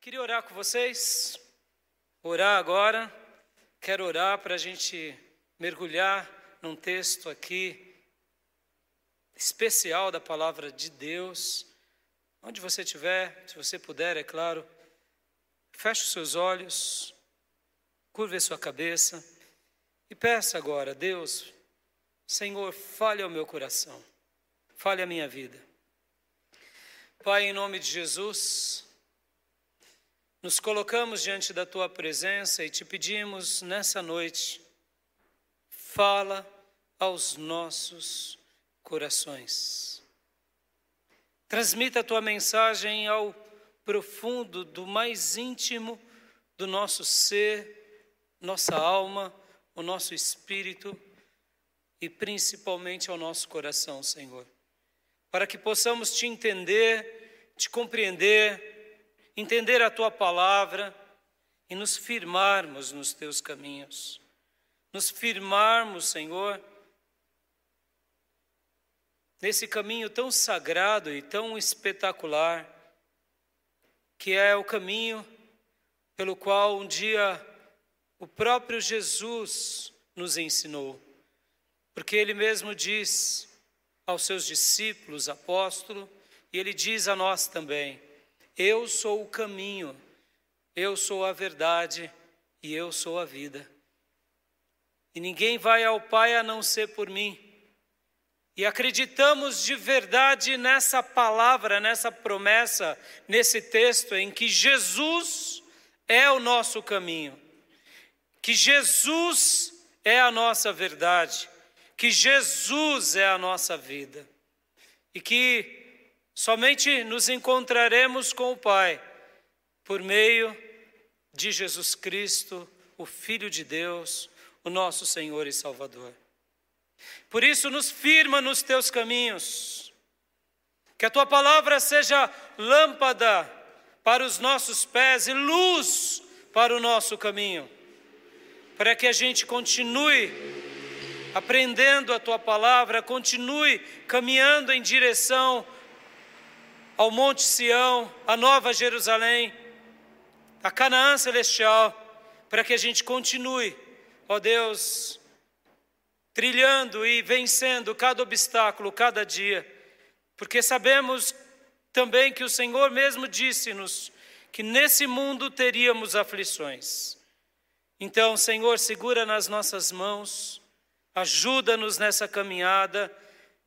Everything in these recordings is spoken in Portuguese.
Queria orar com vocês, orar agora. Quero orar para a gente mergulhar num texto aqui especial da palavra de Deus. Onde você estiver, se você puder, é claro, feche os seus olhos, curve a sua cabeça e peça agora, Deus, Senhor, fale ao meu coração, fale à minha vida. Pai, em nome de Jesus, nos colocamos diante da tua presença e te pedimos nessa noite, fala aos nossos corações. Transmita a tua mensagem ao profundo, do mais íntimo do nosso ser, nossa alma, o nosso espírito e principalmente ao nosso coração, Senhor. Para que possamos te entender, te compreender, entender a tua palavra e nos firmarmos nos teus caminhos. Nos firmarmos, Senhor, nesse caminho tão sagrado e tão espetacular, que é o caminho pelo qual um dia o próprio Jesus nos ensinou. Porque ele mesmo diz aos seus discípulos, apóstolo, e ele diz a nós também: eu sou o caminho, eu sou a verdade e eu sou a vida. E ninguém vai ao Pai a não ser por mim. E acreditamos de verdade nessa palavra, nessa promessa, nesse texto em que Jesus é o nosso caminho, que Jesus é a nossa verdade, que Jesus é a nossa vida e que Somente nos encontraremos com o Pai por meio de Jesus Cristo, o Filho de Deus, o nosso Senhor e Salvador. Por isso, nos firma nos teus caminhos, que a tua palavra seja lâmpada para os nossos pés e luz para o nosso caminho, para que a gente continue aprendendo a tua palavra, continue caminhando em direção ao Monte Sião, à Nova Jerusalém, a Canaã Celestial, para que a gente continue, ó Deus, trilhando e vencendo cada obstáculo, cada dia, porque sabemos também que o Senhor mesmo disse-nos que nesse mundo teríamos aflições. Então, Senhor, segura nas nossas mãos, ajuda-nos nessa caminhada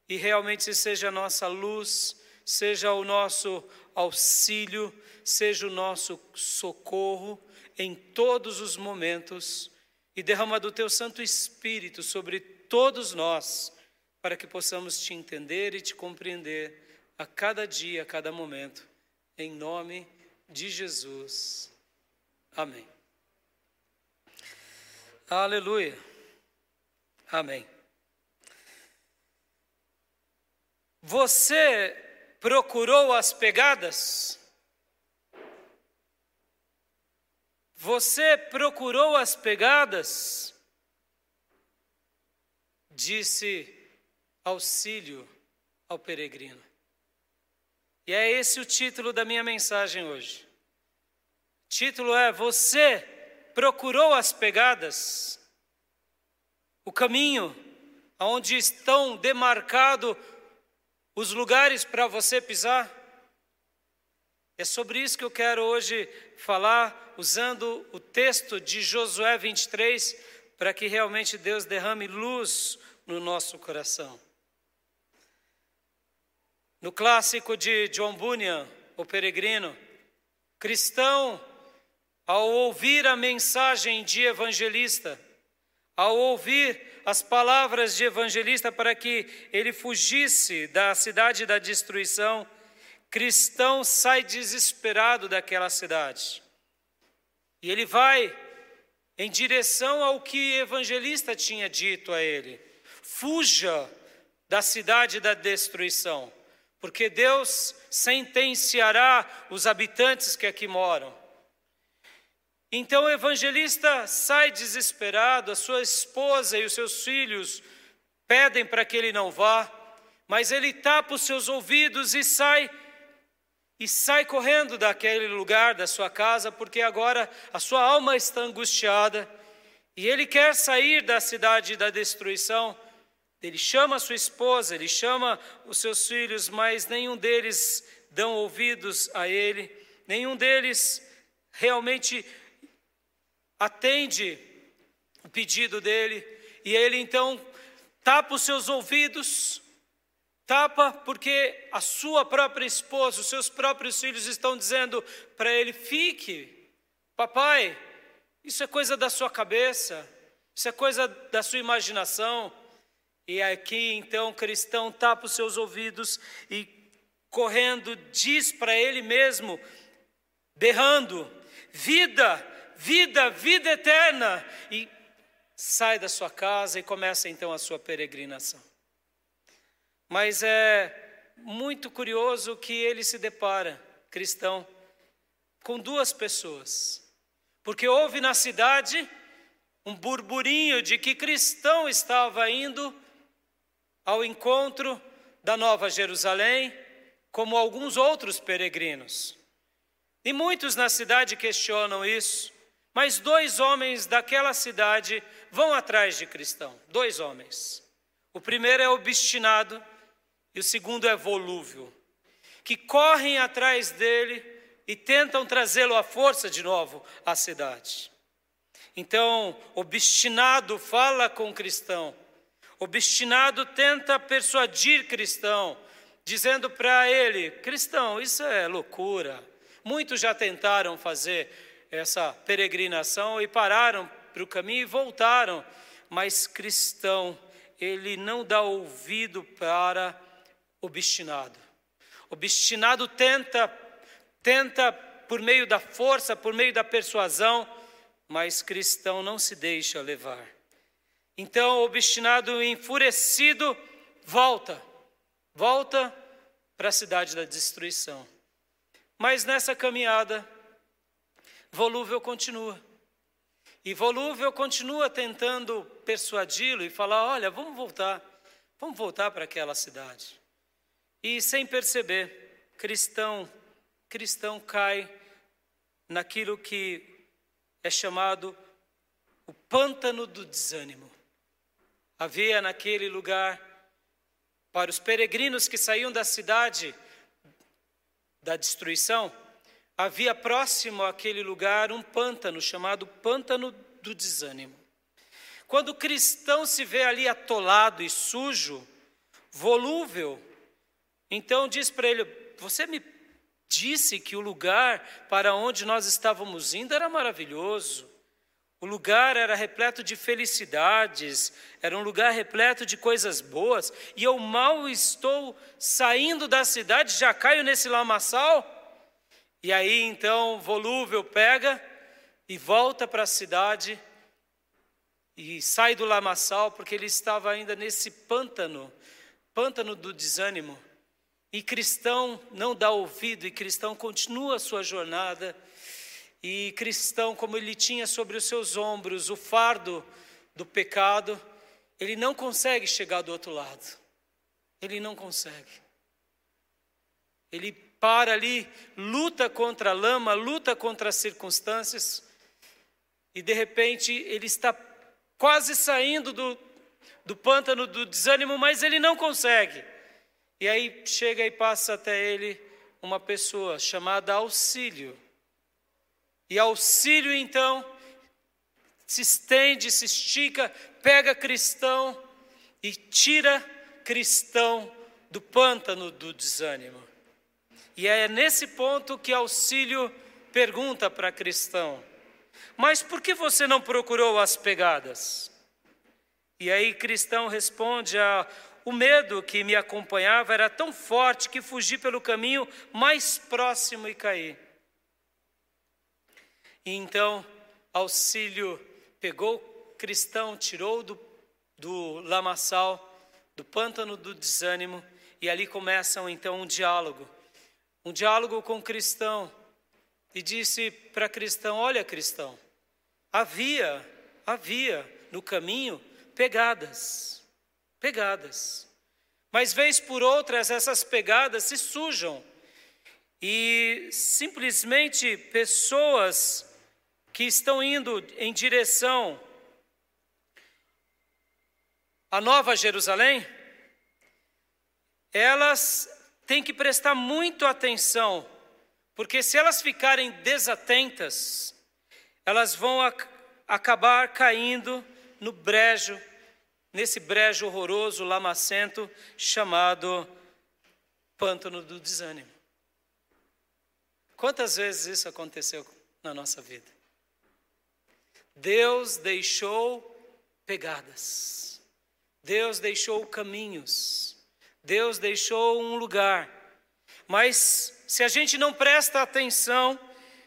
e realmente seja a nossa luz seja o nosso auxílio, seja o nosso socorro em todos os momentos e derrama do teu Santo Espírito sobre todos nós, para que possamos te entender e te compreender a cada dia, a cada momento, em nome de Jesus. Amém. Aleluia. Amém. Você procurou as pegadas? Você procurou as pegadas? Disse auxílio ao peregrino. E é esse o título da minha mensagem hoje. O título é: Você procurou as pegadas? O caminho aonde estão demarcados os lugares para você pisar. É sobre isso que eu quero hoje falar, usando o texto de Josué 23, para que realmente Deus derrame luz no nosso coração. No clássico de John Bunyan, o peregrino, cristão, ao ouvir a mensagem de evangelista, ao ouvir as palavras de evangelista para que ele fugisse da cidade da destruição, cristão sai desesperado daquela cidade. E ele vai em direção ao que evangelista tinha dito a ele: fuja da cidade da destruição, porque Deus sentenciará os habitantes que aqui moram. Então o evangelista sai desesperado, a sua esposa e os seus filhos pedem para que ele não vá, mas ele tapa os seus ouvidos e sai e sai correndo daquele lugar, da sua casa, porque agora a sua alma está angustiada e ele quer sair da cidade da destruição. Ele chama a sua esposa, ele chama os seus filhos, mas nenhum deles dão ouvidos a ele, nenhum deles realmente atende o pedido dele, e ele então tapa os seus ouvidos, tapa porque a sua própria esposa, os seus próprios filhos estão dizendo para ele: fique, papai, isso é coisa da sua cabeça, isso é coisa da sua imaginação. E aqui então o cristão tapa os seus ouvidos e correndo diz para ele mesmo, berrando: vida, vida, vida eterna. E sai da sua casa e começa então a sua peregrinação. Mas é muito curioso que ele se depara, cristão, com duas pessoas. Porque houve na cidade um burburinho de que cristão estava indo ao encontro da Nova Jerusalém, como alguns outros peregrinos. E muitos na cidade questionam isso, mas dois homens daquela cidade vão atrás de cristão. Dois homens. O primeiro é obstinado e o segundo é volúvel, que correm atrás dele e tentam trazê-lo à força de novo à cidade. Então, obstinado fala com cristão, obstinado tenta persuadir cristão, dizendo para ele: cristão, isso é loucura. Muitos já tentaram fazer essa peregrinação e pararam para o caminho e voltaram, mas cristão, ele não dá ouvido para obstinado. Obstinado tenta, tenta por meio da força, por meio da persuasão, mas cristão não se deixa levar. Então, obstinado e enfurecido, volta, volta para a cidade da destruição. Mas nessa caminhada, volúvel continua. E volúvel continua tentando persuadi-lo e falar: olha, vamos voltar, vamos voltar para aquela cidade. E sem perceber, cristão, cristão cai naquilo que é chamado o pântano do desânimo. Havia naquele lugar, para os peregrinos que saíam da cidade da destruição, havia próximo àquele lugar um pântano chamado Pântano do Desânimo. Quando o cristão se vê ali atolado e sujo, volúvel, então diz para ele: Você me disse que o lugar para onde nós estávamos indo era maravilhoso. O lugar era repleto de felicidades, era um lugar repleto de coisas boas, e eu mal estou saindo da cidade, já caio nesse lamaçal. E aí então volúvel pega e volta para a cidade e sai do lamaçal, porque ele estava ainda nesse pântano, pântano do desânimo. E cristão não dá ouvido, e cristão continua a sua jornada e cristão, como ele tinha sobre os seus ombros o fardo do pecado, ele não consegue chegar do outro lado. Ele não consegue. Ele para ali, luta contra a lama, luta contra as circunstâncias, e de repente ele está quase saindo do, do pântano do desânimo, mas ele não consegue. E aí chega e passa até ele uma pessoa chamada Auxílio. E auxílio, então, se estende, se estica, pega cristão e tira cristão do pântano do desânimo. E é nesse ponto que auxílio pergunta para cristão: Mas por que você não procurou as pegadas? E aí cristão responde: ah, O medo que me acompanhava era tão forte que fugi pelo caminho mais próximo e caí. E então Auxílio pegou cristão, tirou do, do lamaçal, do pântano do desânimo, e ali começam então um diálogo. Um diálogo com o cristão. E disse para cristão: Olha, cristão, havia, havia no caminho pegadas, pegadas. Mas vez por outras essas pegadas se sujam e simplesmente pessoas que estão indo em direção à Nova Jerusalém, elas têm que prestar muito atenção, porque se elas ficarem desatentas, elas vão ac acabar caindo no brejo, nesse brejo horroroso, lamacento, chamado pântano do desânimo. Quantas vezes isso aconteceu na nossa vida? Deus deixou pegadas, Deus deixou caminhos, Deus deixou um lugar, mas se a gente não presta atenção,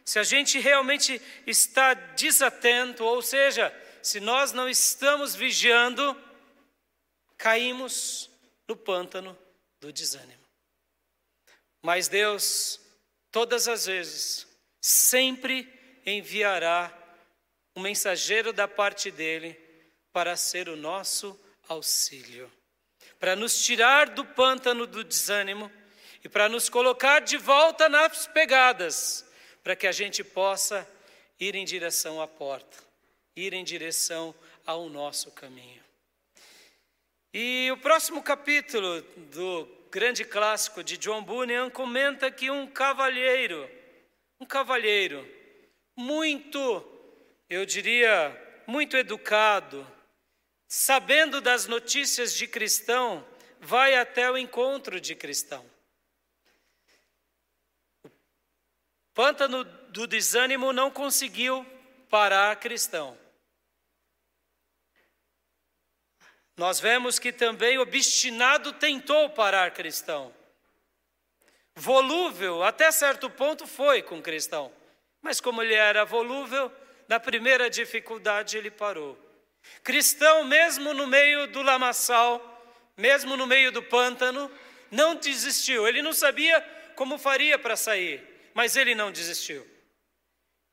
se a gente realmente está desatento, ou seja, se nós não estamos vigiando, caímos no pântano do desânimo. Mas Deus, todas as vezes, sempre enviará um mensageiro da parte dele para ser o nosso auxílio, para nos tirar do pântano do desânimo e para nos colocar de volta nas pegadas, para que a gente possa ir em direção à porta ir em direção ao nosso caminho. E o próximo capítulo do grande clássico de John Bunyan comenta que um cavalheiro, um cavalheiro muito, eu diria, muito educado, sabendo das notícias de cristão, vai até o encontro de cristão. O pântano do desânimo não conseguiu parar cristão. Nós vemos que também obstinado tentou parar cristão. Volúvel, até certo ponto, foi com cristão. Mas como ele era volúvel, na primeira dificuldade ele parou. Cristão, mesmo no meio do lamaçal, mesmo no meio do pântano, não desistiu. Ele não sabia como faria para sair, mas ele não desistiu.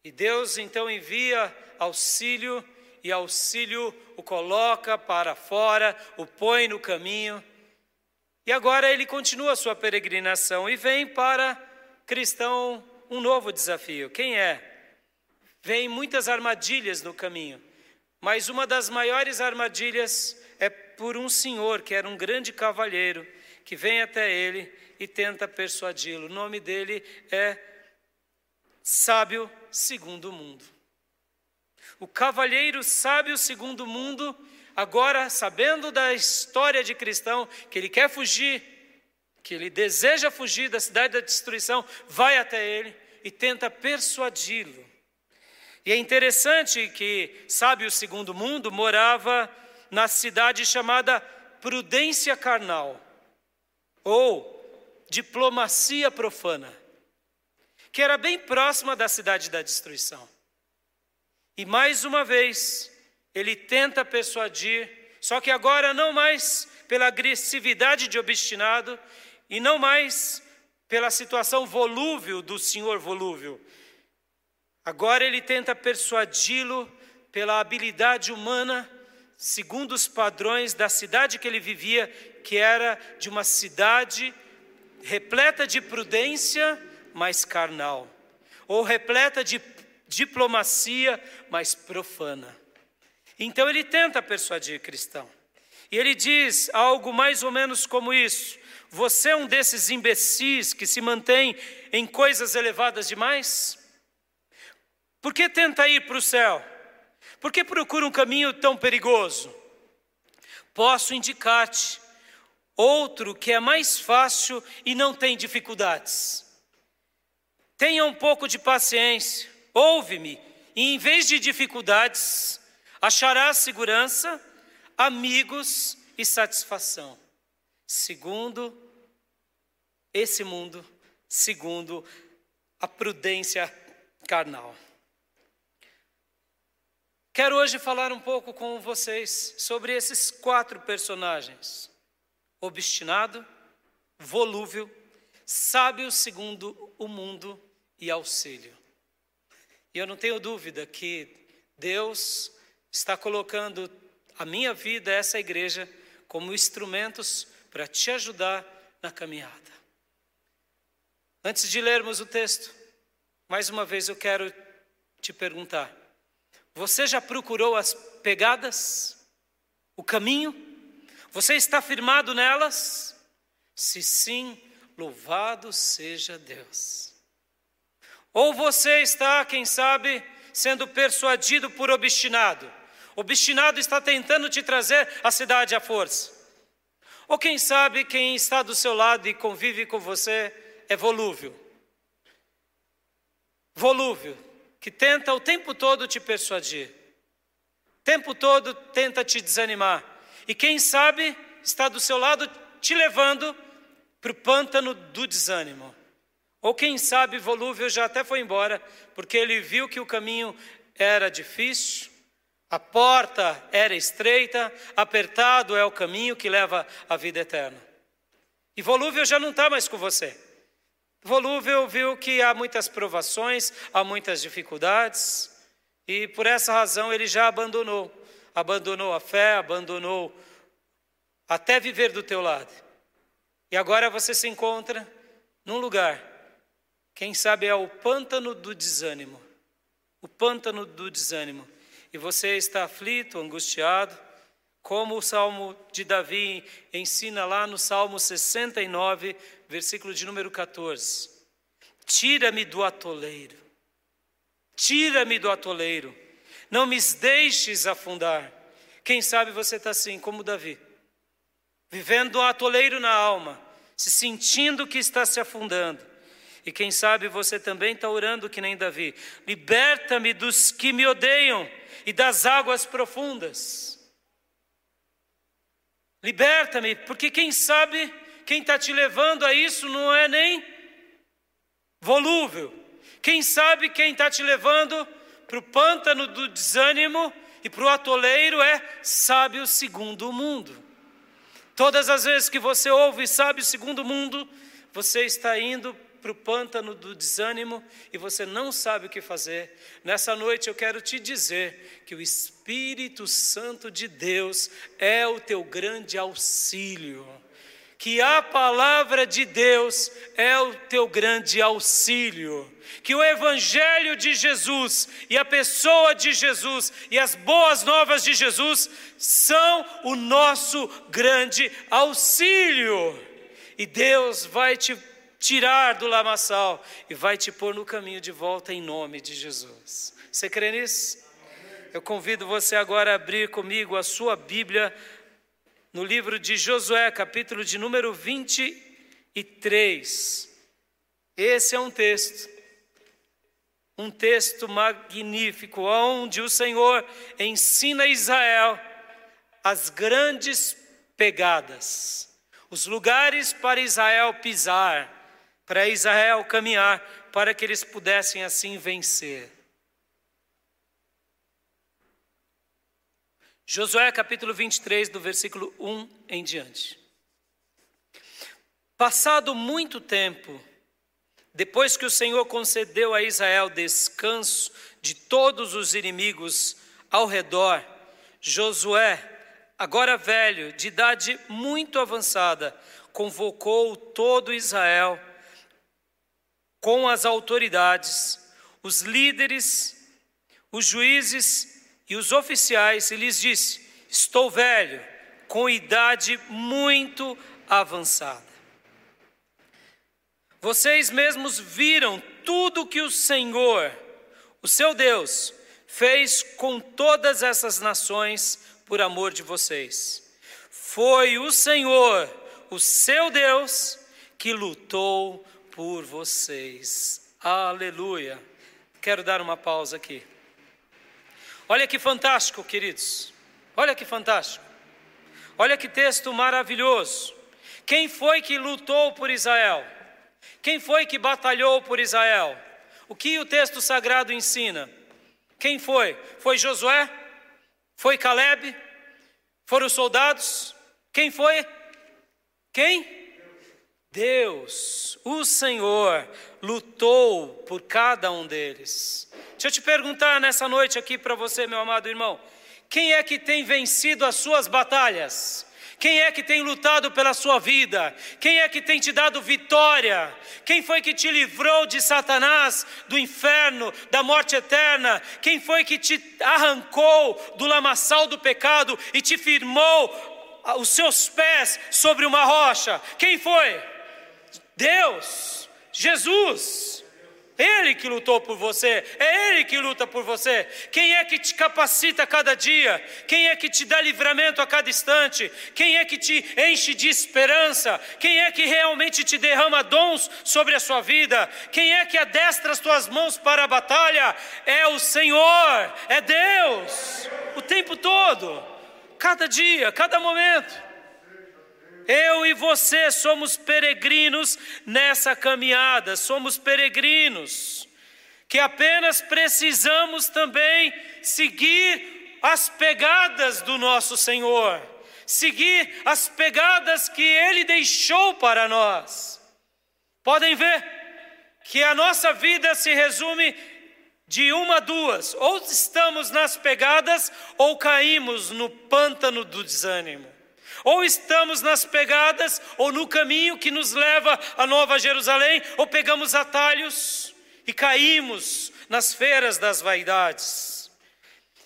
E Deus então envia auxílio e auxílio o coloca para fora, o põe no caminho. E agora ele continua a sua peregrinação e vem para cristão um novo desafio. Quem é? Vem muitas armadilhas no caminho, mas uma das maiores armadilhas é por um senhor que era um grande cavalheiro que vem até ele e tenta persuadi-lo. O nome dele é Sábio segundo o mundo. O cavalheiro sábio segundo o mundo, agora sabendo da história de cristão, que ele quer fugir, que ele deseja fugir da cidade da destruição, vai até ele e tenta persuadi-lo. E é interessante que segundo o mundo morava na cidade chamada Prudência Carnal, ou diplomacia profana, que era bem próxima da cidade da destruição. E mais uma vez, ele tenta persuadir, só que agora não mais pela agressividade de obstinado e não mais pela situação volúvel do senhor volúvel. Agora ele tenta persuadi-lo pela habilidade humana, segundo os padrões da cidade que ele vivia, que era de uma cidade repleta de prudência, mas carnal, ou repleta de diplomacia, mas profana. Então ele tenta persuadir cristão. E ele diz algo mais ou menos como isso: Você é um desses imbecis que se mantém em coisas elevadas demais? Por que tenta ir para o céu? Por que procura um caminho tão perigoso? Posso indicar-te outro que é mais fácil e não tem dificuldades. Tenha um pouco de paciência. Ouve-me, e em vez de dificuldades, acharás segurança, amigos e satisfação. Segundo esse mundo, segundo a prudência carnal. Quero hoje falar um pouco com vocês sobre esses quatro personagens: obstinado, volúvel, sábio segundo o mundo e auxílio. E eu não tenho dúvida que Deus está colocando a minha vida, essa igreja, como instrumentos para te ajudar na caminhada. Antes de lermos o texto, mais uma vez eu quero te perguntar: você já procurou as pegadas? O caminho? Você está firmado nelas? Se sim, louvado seja Deus. Ou você está, quem sabe, sendo persuadido por obstinado? Obstinado está tentando te trazer a cidade à força. Ou quem sabe quem está do seu lado e convive com você é volúvel. Volúvel, que tenta o tempo todo te persuadir. O tempo todo tenta te desanimar. E quem sabe está do seu lado te levando para o pântano do desânimo. Ou quem sabe volúvel já até foi embora, porque ele viu que o caminho era difícil, a porta era estreita, apertado é o caminho que leva à vida eterna. E volúvel já não está mais com você. Volúvel viu que há muitas provações, há muitas dificuldades, e por essa razão ele já abandonou. Abandonou a fé, abandonou até viver do teu lado. E agora você se encontra num lugar, quem sabe é o pântano do desânimo. O pântano do desânimo. E você está aflito, angustiado, como o salmo de Davi ensina lá no Salmo 69, versículo de número 14: Tira-me do atoleiro, tira-me do atoleiro, não me deixes afundar. Quem sabe você está assim, como Davi, vivendo um atoleiro na alma, se sentindo que está se afundando. E quem sabe você também está orando que nem Davi: liberta-me dos que me odeiam e das águas profundas. Liberta-me, porque quem sabe quem está te levando a isso não é nem volúvel. Quem sabe quem está te levando para o pântano do desânimo e para o atoleiro é sábio segundo o mundo. Todas as vezes que você ouve sábio segundo o mundo, você está indo para o pântano do desânimo e você não sabe o que fazer, nessa noite eu quero te dizer que o Espírito Santo de Deus é o teu grande auxílio. Que a palavra de Deus é o teu grande auxílio que o Evangelho de Jesus e a pessoa de Jesus e as boas novas de Jesus são o nosso grande auxílio. E Deus vai te tirar do lamaçal e vai te pôr no caminho de volta em nome de Jesus. Você crê nisso? Eu convido você agora a abrir comigo a sua Bíblia no livro de Josué, capítulo de número 23. Esse é um texto, um texto magnífico, onde o Senhor ensina Israel as grandes pegadas, os lugares para Israel pisar, para Israel caminhar, para que eles pudessem assim vencer. Josué capítulo 23, do versículo 1 em diante. Passado muito tempo, depois que o Senhor concedeu a Israel descanso de todos os inimigos ao redor, Josué, agora velho, de idade muito avançada, convocou todo Israel com as autoridades, os líderes, os juízes e os oficiais e lhes disse: Estou velho, com idade muito avançada. Vocês mesmos viram tudo que o Senhor, o seu Deus, fez com todas essas nações por amor de vocês. Foi o Senhor, o seu Deus, que lutou por vocês. Aleluia. Quero dar uma pausa aqui. Olha que fantástico, queridos. Olha que fantástico. Olha que texto maravilhoso. Quem foi que lutou por Israel? Quem foi que batalhou por Israel? O que o texto sagrado ensina? Quem foi? Foi Josué? Foi Caleb? Foram os soldados? Quem foi? Quem? Deus, o Senhor, lutou por cada um deles. Deixa eu te perguntar nessa noite aqui para você, meu amado irmão: quem é que tem vencido as suas batalhas? Quem é que tem lutado pela sua vida? Quem é que tem te dado vitória? Quem foi que te livrou de Satanás, do inferno, da morte eterna? Quem foi que te arrancou do lamaçal do pecado e te firmou os seus pés sobre uma rocha? Quem foi? Deus, Jesus. Ele que lutou por você, é Ele que luta por você. Quem é que te capacita a cada dia? Quem é que te dá livramento a cada instante? Quem é que te enche de esperança? Quem é que realmente te derrama dons sobre a sua vida? Quem é que adestra as tuas mãos para a batalha? É o Senhor, é Deus, o tempo todo, cada dia, cada momento. Eu e você somos peregrinos nessa caminhada, somos peregrinos, que apenas precisamos também seguir as pegadas do nosso Senhor, seguir as pegadas que Ele deixou para nós. Podem ver que a nossa vida se resume de uma a duas: ou estamos nas pegadas, ou caímos no pântano do desânimo. Ou estamos nas pegadas, ou no caminho que nos leva a Nova Jerusalém, ou pegamos atalhos e caímos nas feiras das vaidades.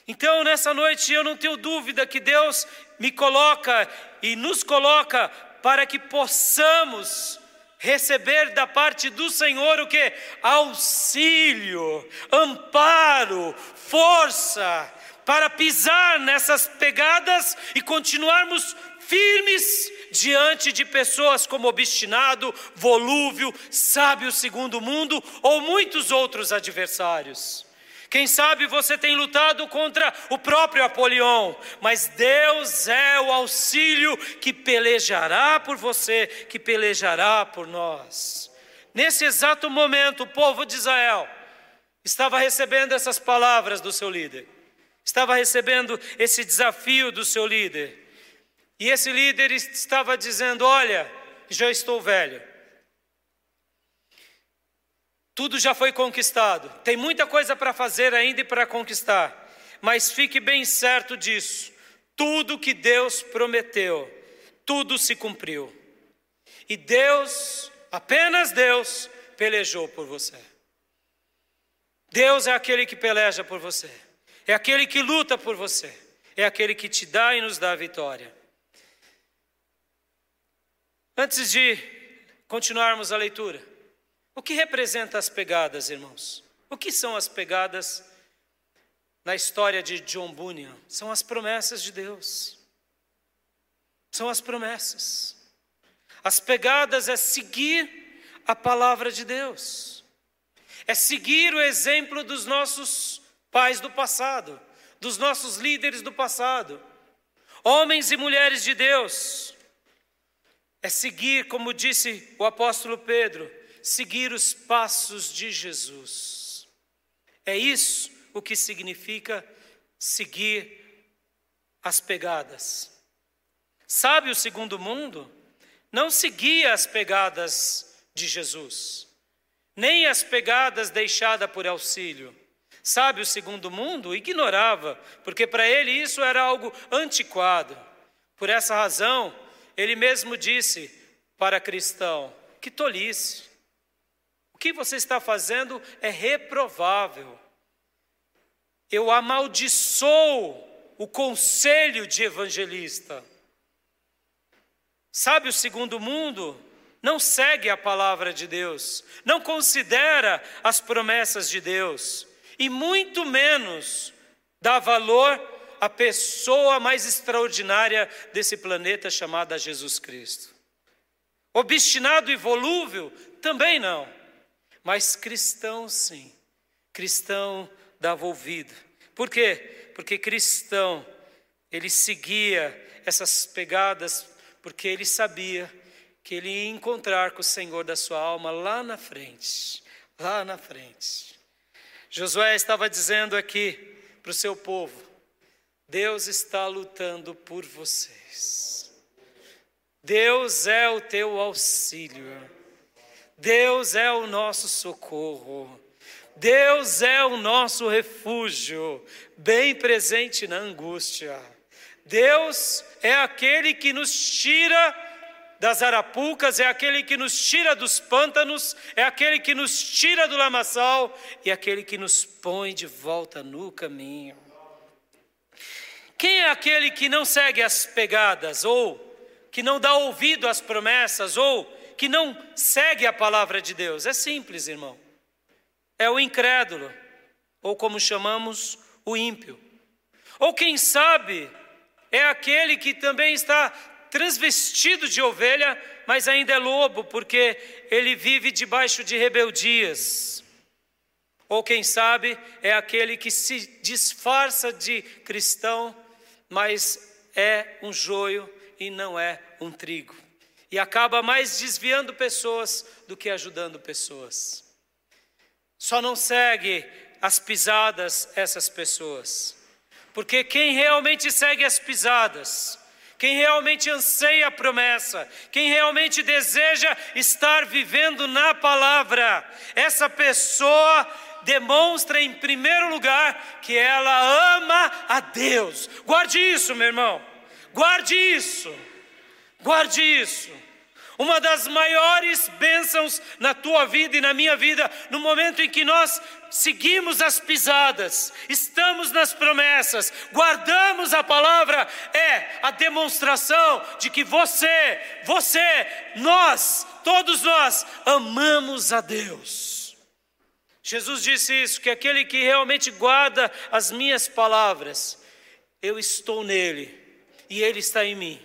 Então, nessa noite, eu não tenho dúvida que Deus me coloca e nos coloca para que possamos receber da parte do Senhor o que? Auxílio, amparo, força, para pisar nessas pegadas e continuarmos firmes diante de pessoas como obstinado, volúvel, sábio segundo o mundo ou muitos outros adversários. Quem sabe você tem lutado contra o próprio Apolião, mas Deus é o auxílio que pelejará por você, que pelejará por nós. Nesse exato momento, o povo de Israel estava recebendo essas palavras do seu líder, estava recebendo esse desafio do seu líder. E esse líder estava dizendo: Olha, já estou velho. Tudo já foi conquistado. Tem muita coisa para fazer ainda e para conquistar. Mas fique bem certo disso. Tudo que Deus prometeu, tudo se cumpriu. E Deus, apenas Deus, pelejou por você. Deus é aquele que peleja por você. É aquele que luta por você. É aquele que te dá e nos dá a vitória. Antes de continuarmos a leitura, o que representa as pegadas, irmãos? O que são as pegadas na história de John Bunyan? São as promessas de Deus. São as promessas. As pegadas é seguir a palavra de Deus. É seguir o exemplo dos nossos pais do passado, dos nossos líderes do passado. Homens e mulheres de Deus é seguir, como disse o apóstolo Pedro, seguir os passos de Jesus. É isso o que significa seguir as pegadas. Sabe o segundo mundo? Não seguia as pegadas de Jesus, nem as pegadas deixadas por auxílio. Sabe o segundo mundo? Ignorava, porque para ele isso era algo antiquado. Por essa razão, ele mesmo disse para cristão: que tolice. O que você está fazendo é reprovável. Eu amaldiçoo o conselho de evangelista. Sabe, o segundo mundo não segue a palavra de Deus, não considera as promessas de Deus, e muito menos dá valor a pessoa mais extraordinária desse planeta chamada Jesus Cristo. Obstinado e volúvel? Também não. Mas cristão, sim. Cristão dava ouvido. Por quê? Porque cristão, ele seguia essas pegadas, porque ele sabia que ele ia encontrar com o Senhor da sua alma lá na frente. Lá na frente. Josué estava dizendo aqui para o seu povo: Deus está lutando por vocês. Deus é o teu auxílio. Deus é o nosso socorro. Deus é o nosso refúgio, bem presente na angústia. Deus é aquele que nos tira das arapucas, é aquele que nos tira dos pântanos, é aquele que nos tira do lamaçal e é aquele que nos põe de volta no caminho. Quem é aquele que não segue as pegadas, ou que não dá ouvido às promessas, ou que não segue a palavra de Deus? É simples, irmão. É o incrédulo, ou como chamamos, o ímpio. Ou quem sabe, é aquele que também está transvestido de ovelha, mas ainda é lobo, porque ele vive debaixo de rebeldias. Ou quem sabe é aquele que se disfarça de cristão, mas é um joio e não é um trigo. E acaba mais desviando pessoas do que ajudando pessoas. Só não segue as pisadas essas pessoas. Porque quem realmente segue as pisadas, quem realmente anseia a promessa, quem realmente deseja estar vivendo na palavra, essa pessoa demonstra em primeiro lugar que ela ama a Deus. Guarde isso, meu irmão. Guarde isso. Guarde isso. Uma das maiores bênçãos na tua vida e na minha vida, no momento em que nós seguimos as pisadas, estamos nas promessas, guardamos a palavra, é a demonstração de que você, você, nós, todos nós, amamos a Deus. Jesus disse isso: que aquele que realmente guarda as minhas palavras, eu estou nele e ele está em mim.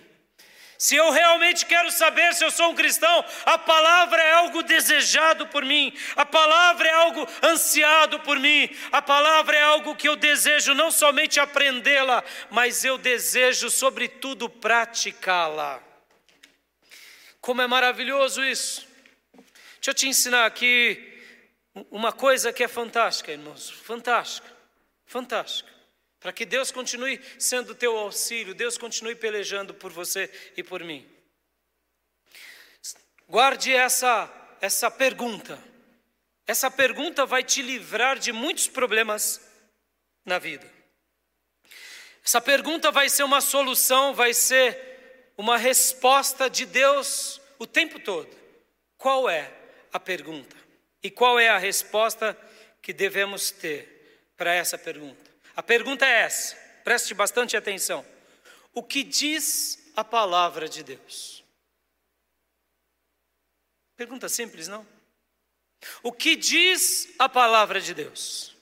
Se eu realmente quero saber se eu sou um cristão, a palavra é algo desejado por mim, a palavra é algo ansiado por mim, a palavra é algo que eu desejo não somente aprendê-la, mas eu desejo, sobretudo, praticá-la. Como é maravilhoso isso! Deixa eu te ensinar aqui uma coisa que é fantástica, irmãos, fantástica, fantástica para que Deus continue sendo teu auxílio, Deus continue pelejando por você e por mim. Guarde essa, essa pergunta. Essa pergunta vai te livrar de muitos problemas na vida. Essa pergunta vai ser uma solução, vai ser uma resposta de Deus o tempo todo. Qual é a pergunta? E qual é a resposta que devemos ter para essa pergunta? A pergunta é essa, preste bastante atenção. O que diz a palavra de Deus? Pergunta simples, não? O que diz a palavra de Deus?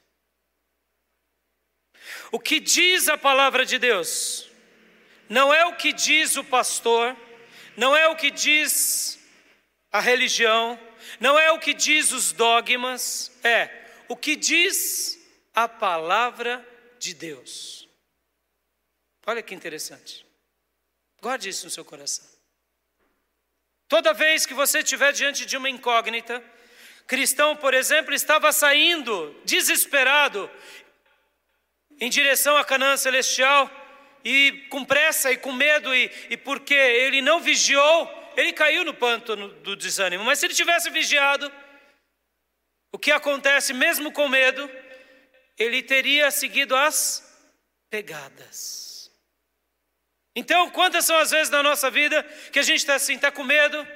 O que diz a palavra de Deus? Não é o que diz o pastor, não é o que diz a religião, não é o que diz os dogmas, é o que diz a palavra de Deus. Olha que interessante. Guarde isso no seu coração. Toda vez que você estiver diante de uma incógnita, cristão, por exemplo, estava saindo desesperado em direção à Canaã celestial e com pressa e com medo e, e porque ele não vigiou, ele caiu no pântano do desânimo. Mas se ele tivesse vigiado, o que acontece mesmo com medo? ele teria seguido as pegadas. Então, quantas são as vezes na nossa vida que a gente está assim, está com medo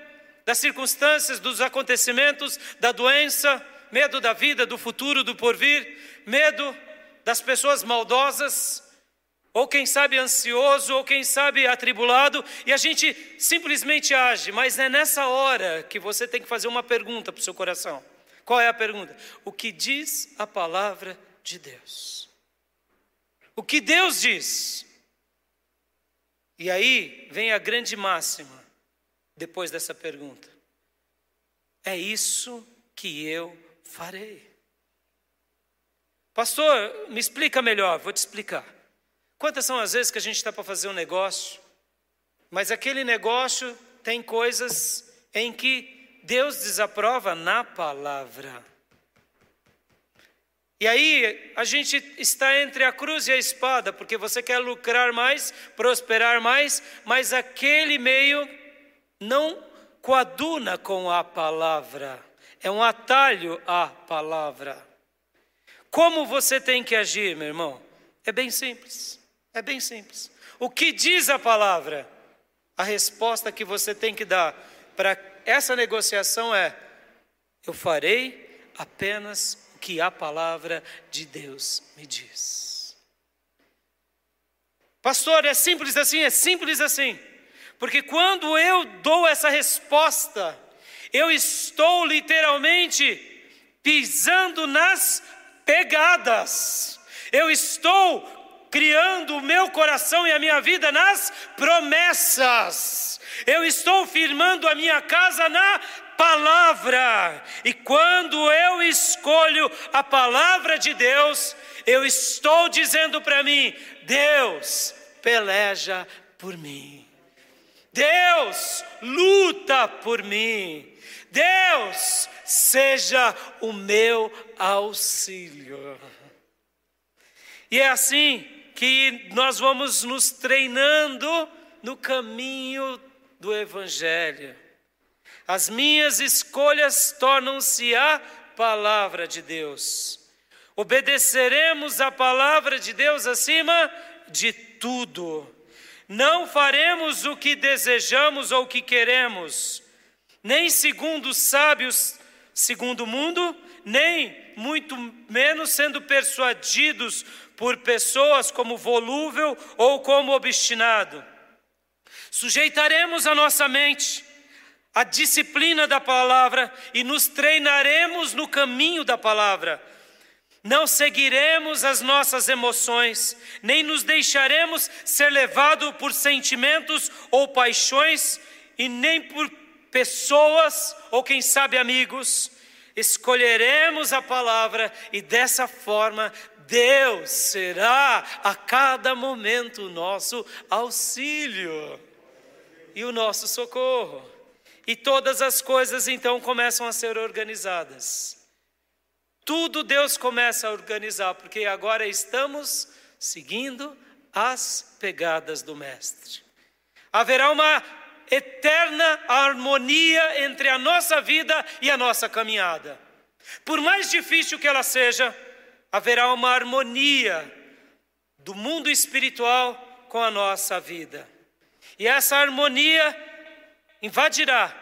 das circunstâncias, dos acontecimentos, da doença, medo da vida, do futuro, do porvir, medo das pessoas maldosas, ou quem sabe ansioso, ou quem sabe atribulado, e a gente simplesmente age, mas é nessa hora que você tem que fazer uma pergunta para o seu coração. Qual é a pergunta? O que diz a palavra de Deus. O que Deus diz. E aí vem a grande máxima, depois dessa pergunta. É isso que eu farei. Pastor, me explica melhor, vou te explicar. Quantas são as vezes que a gente está para fazer um negócio, mas aquele negócio tem coisas em que Deus desaprova na palavra. E aí a gente está entre a cruz e a espada, porque você quer lucrar mais, prosperar mais, mas aquele meio não coaduna com a palavra, é um atalho à palavra. Como você tem que agir, meu irmão? É bem simples, é bem simples. O que diz a palavra? A resposta que você tem que dar para essa negociação é: eu farei apenas o que a palavra de Deus me diz. Pastor, é simples assim? É simples assim. Porque quando eu dou essa resposta, eu estou literalmente pisando nas pegadas. Eu estou criando o meu coração e a minha vida nas promessas. Eu estou firmando a minha casa na palavra. E quando eu escolho a palavra de Deus, eu estou dizendo para mim: Deus peleja por mim. Deus luta por mim. Deus seja o meu auxílio. E é assim que nós vamos nos treinando no caminho do Evangelho. As minhas escolhas tornam-se a palavra de Deus. Obedeceremos a palavra de Deus acima de tudo. Não faremos o que desejamos ou o que queremos, nem segundo os sábios, segundo o mundo, nem muito menos sendo persuadidos por pessoas como volúvel ou como obstinado. Sujeitaremos a nossa mente à disciplina da palavra e nos treinaremos no caminho da palavra. Não seguiremos as nossas emoções, nem nos deixaremos ser levados por sentimentos ou paixões, e nem por pessoas ou, quem sabe, amigos. Escolheremos a palavra e dessa forma Deus será a cada momento o nosso auxílio e o nosso socorro. E todas as coisas então começam a ser organizadas. Tudo Deus começa a organizar, porque agora estamos seguindo as pegadas do Mestre. Haverá uma eterna harmonia entre a nossa vida e a nossa caminhada. Por mais difícil que ela seja, haverá uma harmonia do mundo espiritual com a nossa vida. E essa harmonia invadirá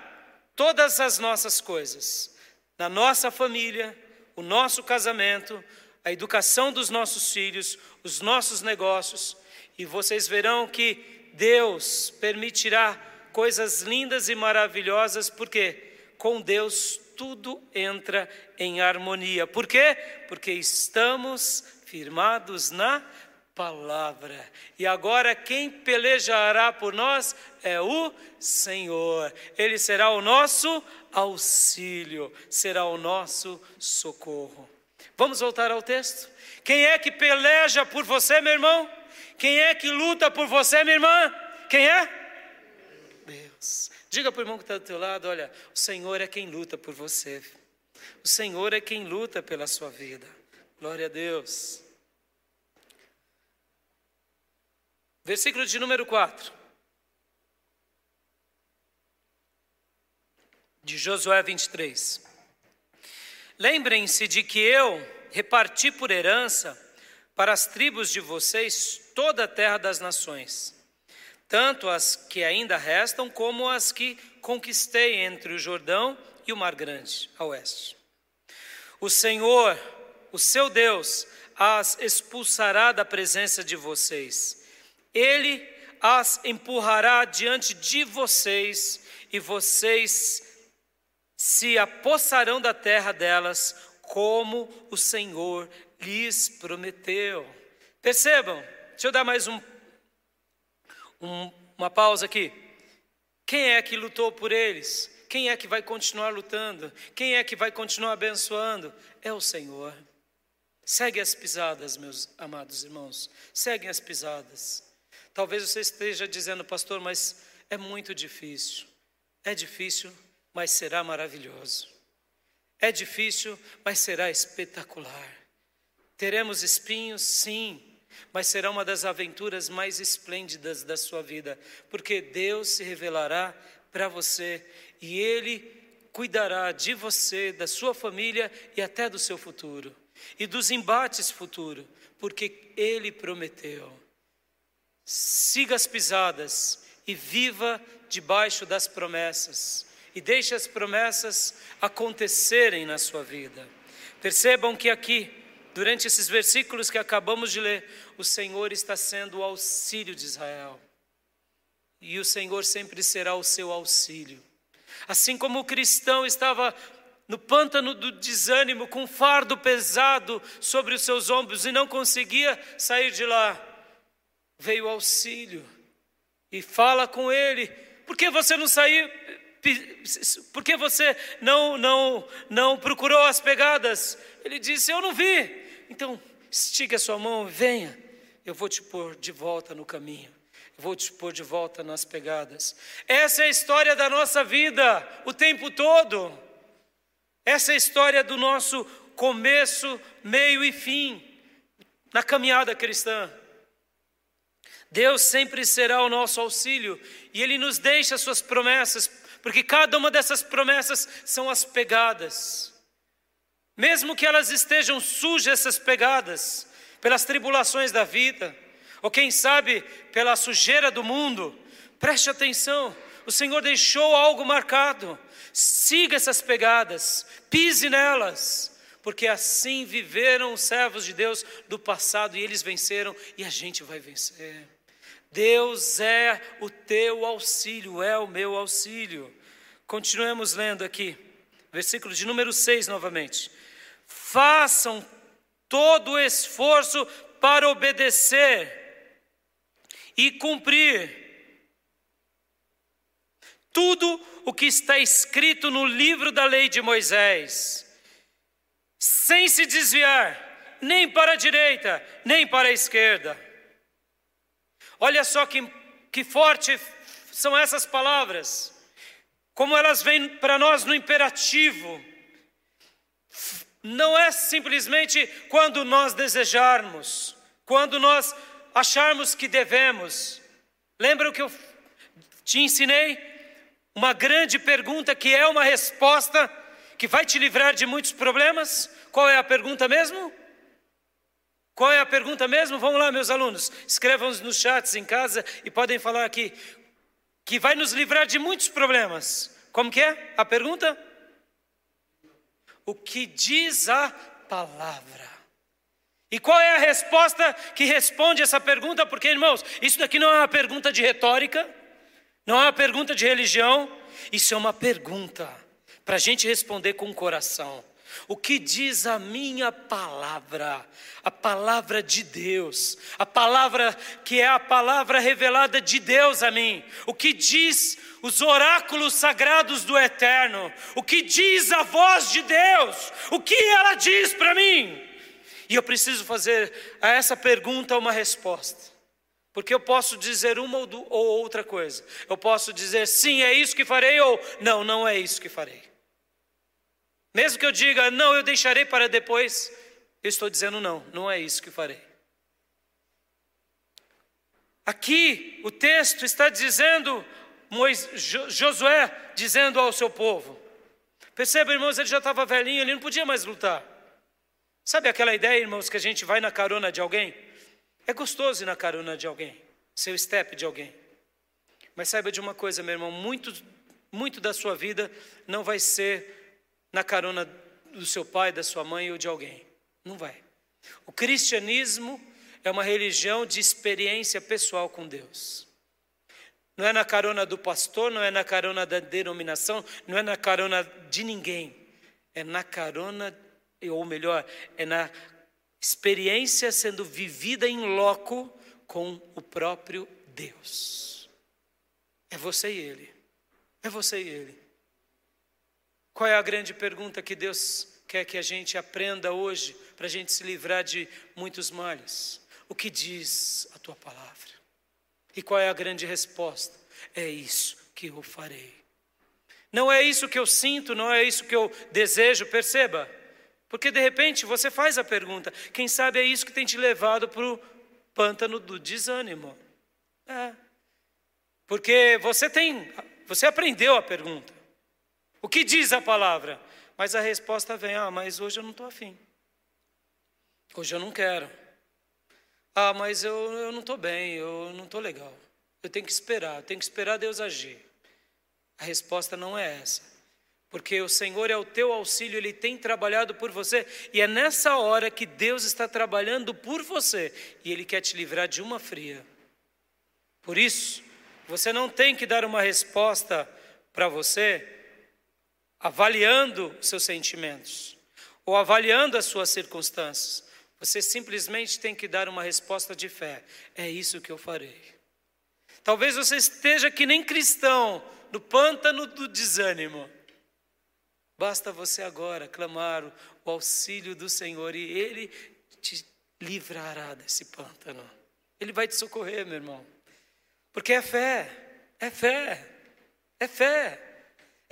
todas as nossas coisas, na nossa família, o nosso casamento, a educação dos nossos filhos, os nossos negócios, e vocês verão que Deus permitirá coisas lindas e maravilhosas, porque com Deus tudo entra em harmonia. Por quê? Porque estamos firmados na palavra. E agora quem pelejará por nós é o Senhor. Ele será o nosso auxílio, será o nosso socorro. Vamos voltar ao texto? Quem é que peleja por você, meu irmão? Quem é que luta por você, minha irmã? Quem é? Deus. Diga para o irmão que está do teu lado: olha, o Senhor é quem luta por você. O Senhor é quem luta pela sua vida. Glória a Deus. Versículo de número 4. De Josué 23. Lembrem-se de que eu reparti por herança para as tribos de vocês toda a terra das nações tanto as que ainda restam como as que conquistei entre o Jordão e o Mar Grande, a oeste. O Senhor, o seu Deus, as expulsará da presença de vocês. Ele as empurrará diante de vocês e vocês se apossarão da terra delas, como o Senhor lhes prometeu. Percebam, deixa eu dar mais um um, uma pausa aqui. Quem é que lutou por eles? Quem é que vai continuar lutando? Quem é que vai continuar abençoando? É o Senhor. Segue as pisadas, meus amados irmãos. Segue as pisadas. Talvez você esteja dizendo, pastor, mas é muito difícil. É difícil, mas será maravilhoso. É difícil, mas será espetacular. Teremos espinhos, sim, mas será uma das aventuras mais esplêndidas da sua vida, porque Deus se revelará para você e Ele cuidará de você, da sua família e até do seu futuro e dos embates futuros, porque Ele prometeu. siga as pisadas e viva debaixo das promessas. E deixe as promessas acontecerem na sua vida. Percebam que aqui, durante esses versículos que acabamos de ler, o Senhor está sendo o auxílio de Israel. E o Senhor sempre será o seu auxílio. Assim como o cristão estava no pântano do desânimo, com um fardo pesado sobre os seus ombros e não conseguia sair de lá, veio o auxílio e fala com ele: por que você não saiu? Por que você não, não, não procurou as pegadas? Ele disse: Eu não vi. Então, estique a sua mão venha, eu vou te pôr de volta no caminho vou te pôr de volta nas pegadas. Essa é a história da nossa vida o tempo todo. Essa é a história do nosso começo, meio e fim na caminhada cristã. Deus sempre será o nosso auxílio e Ele nos deixa as suas promessas, porque cada uma dessas promessas são as pegadas. Mesmo que elas estejam sujas, essas pegadas, pelas tribulações da vida, ou quem sabe pela sujeira do mundo, preste atenção, o Senhor deixou algo marcado, siga essas pegadas, pise nelas, porque assim viveram os servos de Deus do passado e eles venceram e a gente vai vencer. Deus é o teu auxílio, é o meu auxílio. Continuemos lendo aqui, versículo de número 6 novamente. Façam todo o esforço para obedecer e cumprir tudo o que está escrito no livro da lei de Moisés, sem se desviar nem para a direita, nem para a esquerda. Olha só que, que forte são essas palavras, como elas vêm para nós no imperativo. Não é simplesmente quando nós desejarmos, quando nós acharmos que devemos. Lembra o que eu te ensinei? Uma grande pergunta que é uma resposta que vai te livrar de muitos problemas. Qual é a pergunta mesmo? Qual é a pergunta mesmo? Vamos lá, meus alunos, escrevam nos chats em casa e podem falar aqui. Que vai nos livrar de muitos problemas. Como que é a pergunta? O que diz a palavra? E qual é a resposta que responde essa pergunta? Porque, irmãos, isso daqui não é uma pergunta de retórica, não é uma pergunta de religião, isso é uma pergunta para a gente responder com o coração. O que diz a minha palavra, a palavra de Deus, a palavra que é a palavra revelada de Deus a mim, o que diz os oráculos sagrados do eterno, o que diz a voz de Deus, o que ela diz para mim. E eu preciso fazer a essa pergunta uma resposta. Porque eu posso dizer uma ou outra coisa. Eu posso dizer sim, é isso que farei, ou não, não é isso que farei. Mesmo que eu diga não, eu deixarei para depois, eu estou dizendo não, não é isso que farei. Aqui o texto está dizendo, Josué dizendo ao seu povo. Perceba, irmãos, ele já estava velhinho, ele não podia mais lutar. Sabe aquela ideia, irmãos, que a gente vai na carona de alguém? É gostoso ir na carona de alguém, ser o step de alguém. Mas saiba de uma coisa, meu irmão, muito, muito da sua vida não vai ser na carona do seu pai, da sua mãe ou de alguém. Não vai. O cristianismo é uma religião de experiência pessoal com Deus. Não é na carona do pastor, não é na carona da denominação, não é na carona de ninguém. É na carona ou melhor, é na experiência sendo vivida em loco com o próprio Deus. É você e Ele. É você e Ele. Qual é a grande pergunta que Deus quer que a gente aprenda hoje para a gente se livrar de muitos males? O que diz a tua palavra? E qual é a grande resposta? É isso que eu farei. Não é isso que eu sinto, não é isso que eu desejo, perceba. Porque de repente você faz a pergunta, quem sabe é isso que tem te levado para o pântano do desânimo. É. Porque você tem, você aprendeu a pergunta. O que diz a palavra? Mas a resposta vem, ah, mas hoje eu não estou afim. Hoje eu não quero. Ah, mas eu, eu não estou bem, eu não estou legal. Eu tenho que esperar, eu tenho que esperar Deus agir. A resposta não é essa. Porque o Senhor é o teu auxílio, Ele tem trabalhado por você, e é nessa hora que Deus está trabalhando por você, e Ele quer te livrar de uma fria. Por isso, você não tem que dar uma resposta para você avaliando seus sentimentos ou avaliando as suas circunstâncias. Você simplesmente tem que dar uma resposta de fé. É isso que eu farei. Talvez você esteja que nem cristão, no pântano do desânimo. Basta você agora clamar o auxílio do Senhor e Ele te livrará desse pântano. Ele vai te socorrer, meu irmão. Porque é fé, é fé, é fé,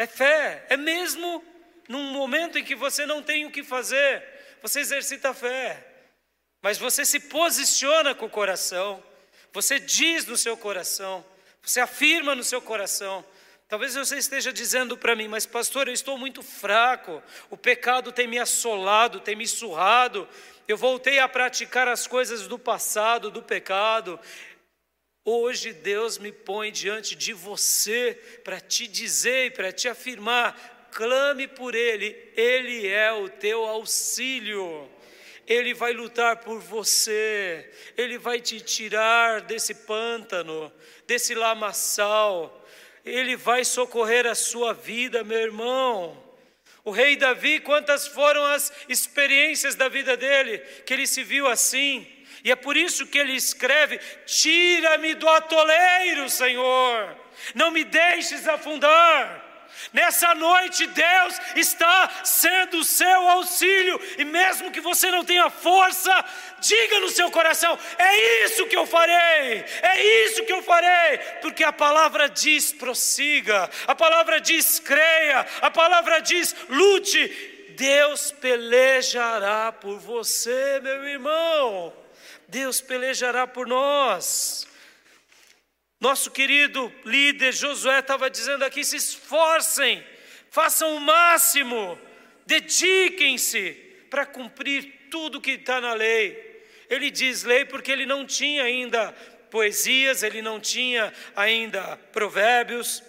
é fé. É mesmo num momento em que você não tem o que fazer, você exercita a fé. Mas você se posiciona com o coração, você diz no seu coração, você afirma no seu coração. Talvez você esteja dizendo para mim, mas pastor, eu estou muito fraco, o pecado tem me assolado, tem me surrado, eu voltei a praticar as coisas do passado, do pecado, Hoje Deus me põe diante de você para te dizer e para te afirmar: clame por Ele, Ele é o teu auxílio. Ele vai lutar por você, Ele vai te tirar desse pântano, desse lamaçal, Ele vai socorrer a sua vida, meu irmão. O rei Davi, quantas foram as experiências da vida dele, que ele se viu assim, e é por isso que ele escreve: Tira-me do atoleiro, Senhor, não me deixes afundar. Nessa noite, Deus está sendo o seu auxílio, e mesmo que você não tenha força, diga no seu coração: é isso que eu farei, é isso que eu farei, porque a palavra diz: prossiga, a palavra diz: creia, a palavra diz: lute. Deus pelejará por você, meu irmão. Deus pelejará por nós. Nosso querido líder Josué estava dizendo aqui: se esforcem, façam o máximo, dediquem-se para cumprir tudo que está na lei. Ele diz lei porque ele não tinha ainda poesias, ele não tinha ainda provérbios,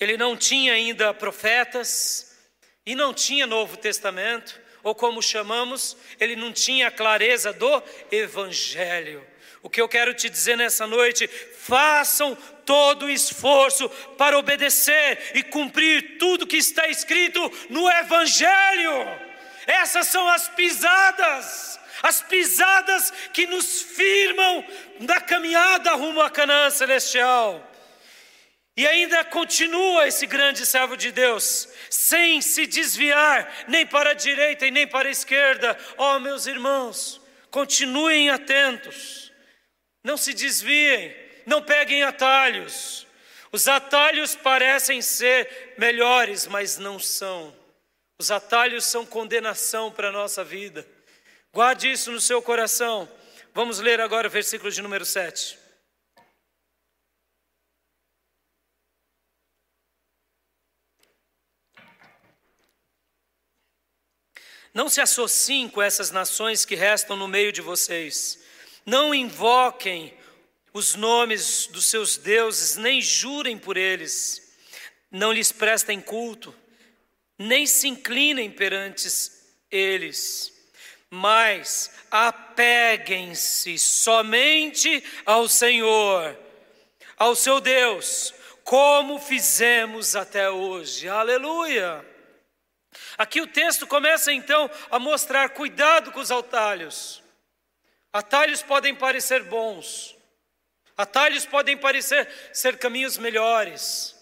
ele não tinha ainda profetas e não tinha Novo Testamento ou como chamamos, ele não tinha clareza do Evangelho. O que eu quero te dizer nessa noite, façam todo o esforço para obedecer e cumprir tudo que está escrito no Evangelho. Essas são as pisadas, as pisadas que nos firmam na caminhada rumo à Canaã celestial. E ainda continua esse grande servo de Deus, sem se desviar nem para a direita e nem para a esquerda. Ó oh, meus irmãos, continuem atentos, não se desviem, não peguem atalhos. Os atalhos parecem ser melhores, mas não são. Os atalhos são condenação para a nossa vida. Guarde isso no seu coração. Vamos ler agora o versículo de número 7. Não se associem com essas nações que restam no meio de vocês. Não invoquem os nomes dos seus deuses, nem jurem por eles. Não lhes prestem culto, nem se inclinem perante eles. Mas apeguem-se somente ao Senhor, ao seu Deus, como fizemos até hoje. Aleluia! Aqui o texto começa então a mostrar cuidado com os atalhos. Atalhos podem parecer bons, atalhos podem parecer ser caminhos melhores,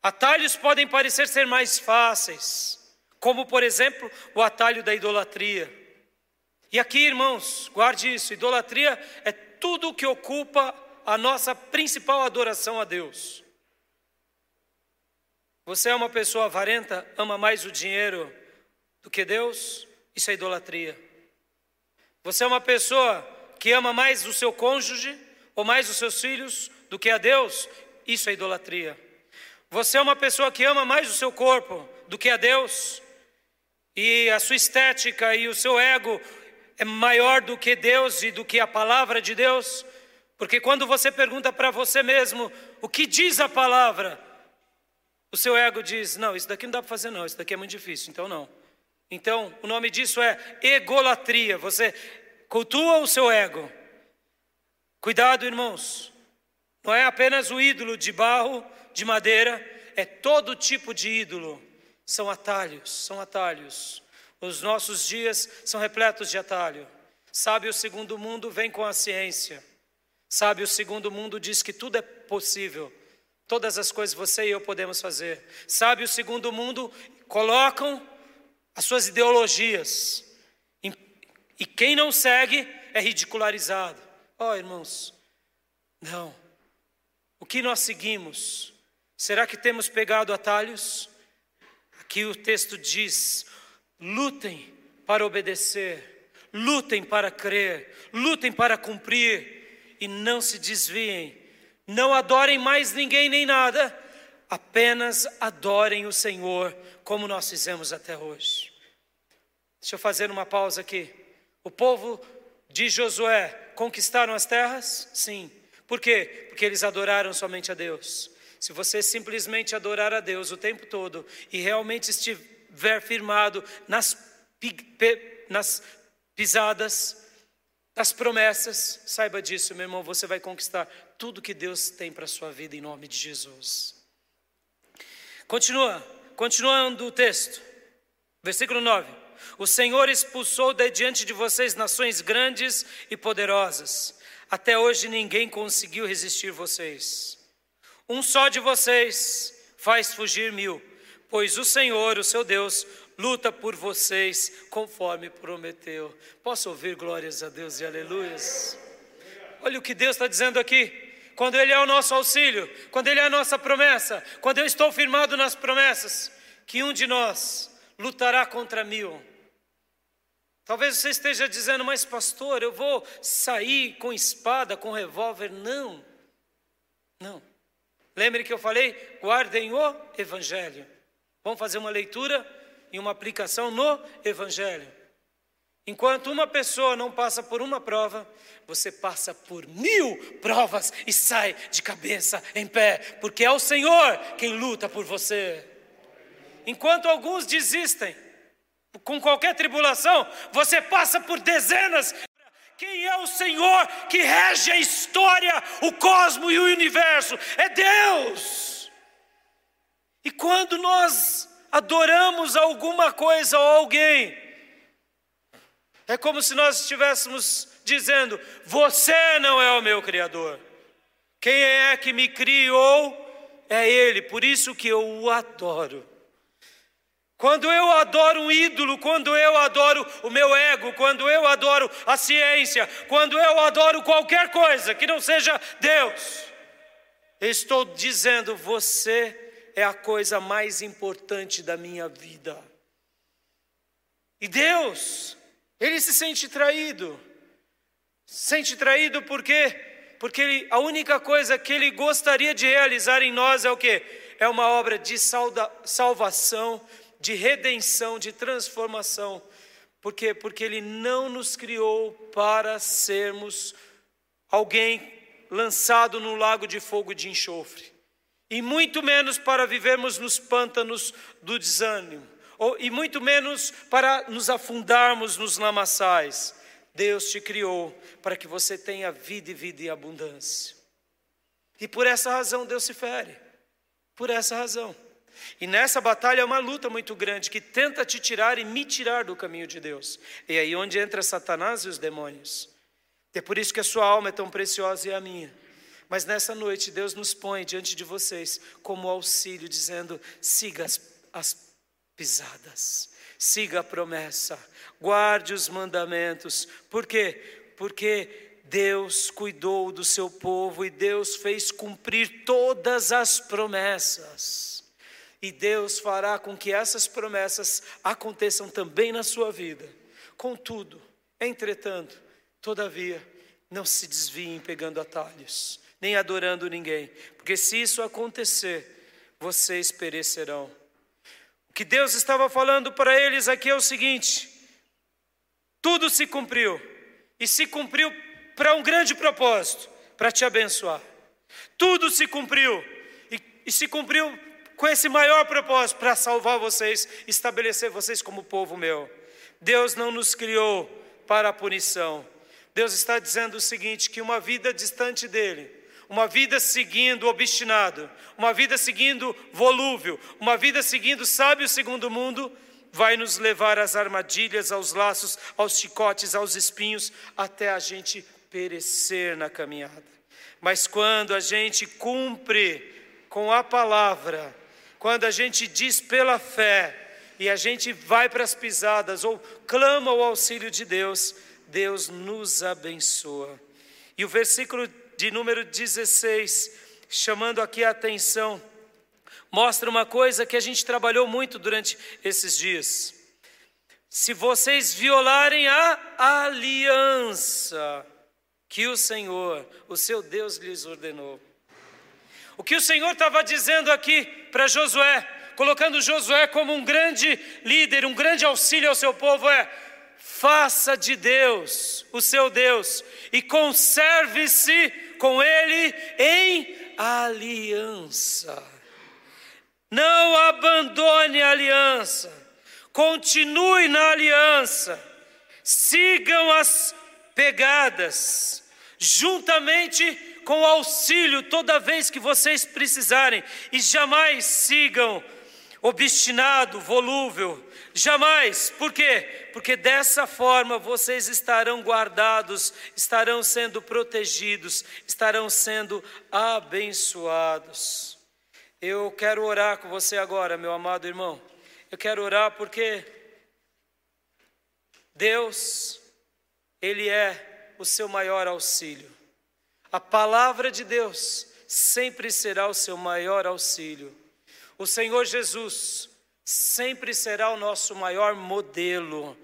atalhos podem parecer ser mais fáceis, como por exemplo o atalho da idolatria. E aqui, irmãos, guarde isso: idolatria é tudo o que ocupa a nossa principal adoração a Deus. Você é uma pessoa avarenta, ama mais o dinheiro do que Deus? Isso é idolatria. Você é uma pessoa que ama mais o seu cônjuge ou mais os seus filhos do que a Deus? Isso é idolatria. Você é uma pessoa que ama mais o seu corpo do que a Deus? E a sua estética e o seu ego é maior do que Deus e do que a palavra de Deus? Porque quando você pergunta para você mesmo o que diz a palavra, o seu ego diz: não, isso daqui não dá para fazer, não, isso daqui é muito difícil, então não. Então, o nome disso é egolatria. Você cultua o seu ego. Cuidado, irmãos. Não é apenas o ídolo de barro, de madeira, é todo tipo de ídolo. São atalhos, são atalhos. Os nossos dias são repletos de atalho. Sabe, o segundo mundo vem com a ciência. Sabe, o segundo mundo diz que tudo é possível. Todas as coisas você e eu podemos fazer. Sabe, o segundo mundo colocam as suas ideologias. E quem não segue é ridicularizado. Oh, irmãos, não. O que nós seguimos? Será que temos pegado atalhos? Aqui o texto diz: lutem para obedecer, lutem para crer, lutem para cumprir e não se desviem. Não adorem mais ninguém nem nada, apenas adorem o Senhor, como nós fizemos até hoje. Deixa eu fazer uma pausa aqui. O povo de Josué conquistaram as terras? Sim. Por quê? Porque eles adoraram somente a Deus. Se você simplesmente adorar a Deus o tempo todo e realmente estiver firmado nas, nas pisadas, nas promessas, saiba disso, meu irmão, você vai conquistar tudo que Deus tem para a sua vida em nome de Jesus. Continua, continuando o texto, versículo 9. O Senhor expulsou de diante de vocês nações grandes e poderosas. Até hoje ninguém conseguiu resistir vocês. Um só de vocês faz fugir mil, pois o Senhor, o seu Deus, luta por vocês conforme prometeu. Posso ouvir glórias a Deus e aleluias? Olha o que Deus está dizendo aqui. Quando Ele é o nosso auxílio, quando Ele é a nossa promessa, quando eu estou firmado nas promessas, que um de nós lutará contra mil Talvez você esteja dizendo, mas pastor, eu vou sair com espada, com revólver. Não, não. Lembre que eu falei, guardem o Evangelho. Vamos fazer uma leitura e uma aplicação no Evangelho. Enquanto uma pessoa não passa por uma prova, você passa por mil provas e sai de cabeça em pé, porque é o Senhor quem luta por você. Enquanto alguns desistem, com qualquer tribulação, você passa por dezenas. Quem é o Senhor que rege a história, o cosmo e o universo? É Deus. E quando nós adoramos alguma coisa ou alguém, é como se nós estivéssemos dizendo: Você não é o meu Criador. Quem é que me criou é Ele, por isso que eu o adoro. Quando eu adoro um ídolo, quando eu adoro o meu ego, quando eu adoro a ciência, quando eu adoro qualquer coisa que não seja Deus, estou dizendo: você é a coisa mais importante da minha vida. E Deus, Ele se sente traído. Sente traído por quê? Porque a única coisa que Ele gostaria de realizar em nós é o quê? É uma obra de salvação de redenção, de transformação. Por quê? Porque Ele não nos criou para sermos alguém lançado no lago de fogo de enxofre, e muito menos para vivermos nos pântanos do desânimo, ou, e muito menos para nos afundarmos nos lamaçais. Deus te criou para que você tenha vida e vida em abundância. E por essa razão Deus se fere. Por essa razão. E nessa batalha é uma luta muito grande que tenta te tirar e me tirar do caminho de Deus. E aí onde entra Satanás e os demônios. É por isso que a sua alma é tão preciosa e a minha. Mas nessa noite Deus nos põe diante de vocês como auxílio, dizendo: siga as, as pisadas, siga a promessa, guarde os mandamentos. Por quê? Porque Deus cuidou do seu povo e Deus fez cumprir todas as promessas. E Deus fará com que essas promessas aconteçam também na sua vida. Contudo, entretanto, todavia, não se desviem pegando atalhos, nem adorando ninguém, porque se isso acontecer, vocês perecerão. O que Deus estava falando para eles aqui é o seguinte: Tudo se cumpriu. E se cumpriu para um grande propósito para te abençoar. Tudo se cumpriu. E, e se cumpriu com esse maior propósito para salvar vocês, estabelecer vocês como povo meu. Deus não nos criou para a punição. Deus está dizendo o seguinte: que uma vida distante dele, uma vida seguindo obstinado, uma vida seguindo volúvel, uma vida seguindo sábio segundo o mundo, vai nos levar às armadilhas, aos laços, aos chicotes, aos espinhos, até a gente perecer na caminhada. Mas quando a gente cumpre com a palavra, quando a gente diz pela fé e a gente vai para as pisadas ou clama o auxílio de Deus, Deus nos abençoa. E o versículo de número 16, chamando aqui a atenção, mostra uma coisa que a gente trabalhou muito durante esses dias. Se vocês violarem a aliança que o Senhor, o seu Deus, lhes ordenou. O que o Senhor estava dizendo aqui para Josué, colocando Josué como um grande líder, um grande auxílio ao seu povo, é: faça de Deus o seu Deus e conserve-se com Ele em aliança. Não abandone a aliança, continue na aliança, sigam as pegadas, juntamente com o auxílio toda vez que vocês precisarem, e jamais sigam obstinado, volúvel, jamais. Por quê? Porque dessa forma vocês estarão guardados, estarão sendo protegidos, estarão sendo abençoados. Eu quero orar com você agora, meu amado irmão. Eu quero orar porque Deus, Ele é o seu maior auxílio. A palavra de Deus sempre será o seu maior auxílio. O Senhor Jesus sempre será o nosso maior modelo.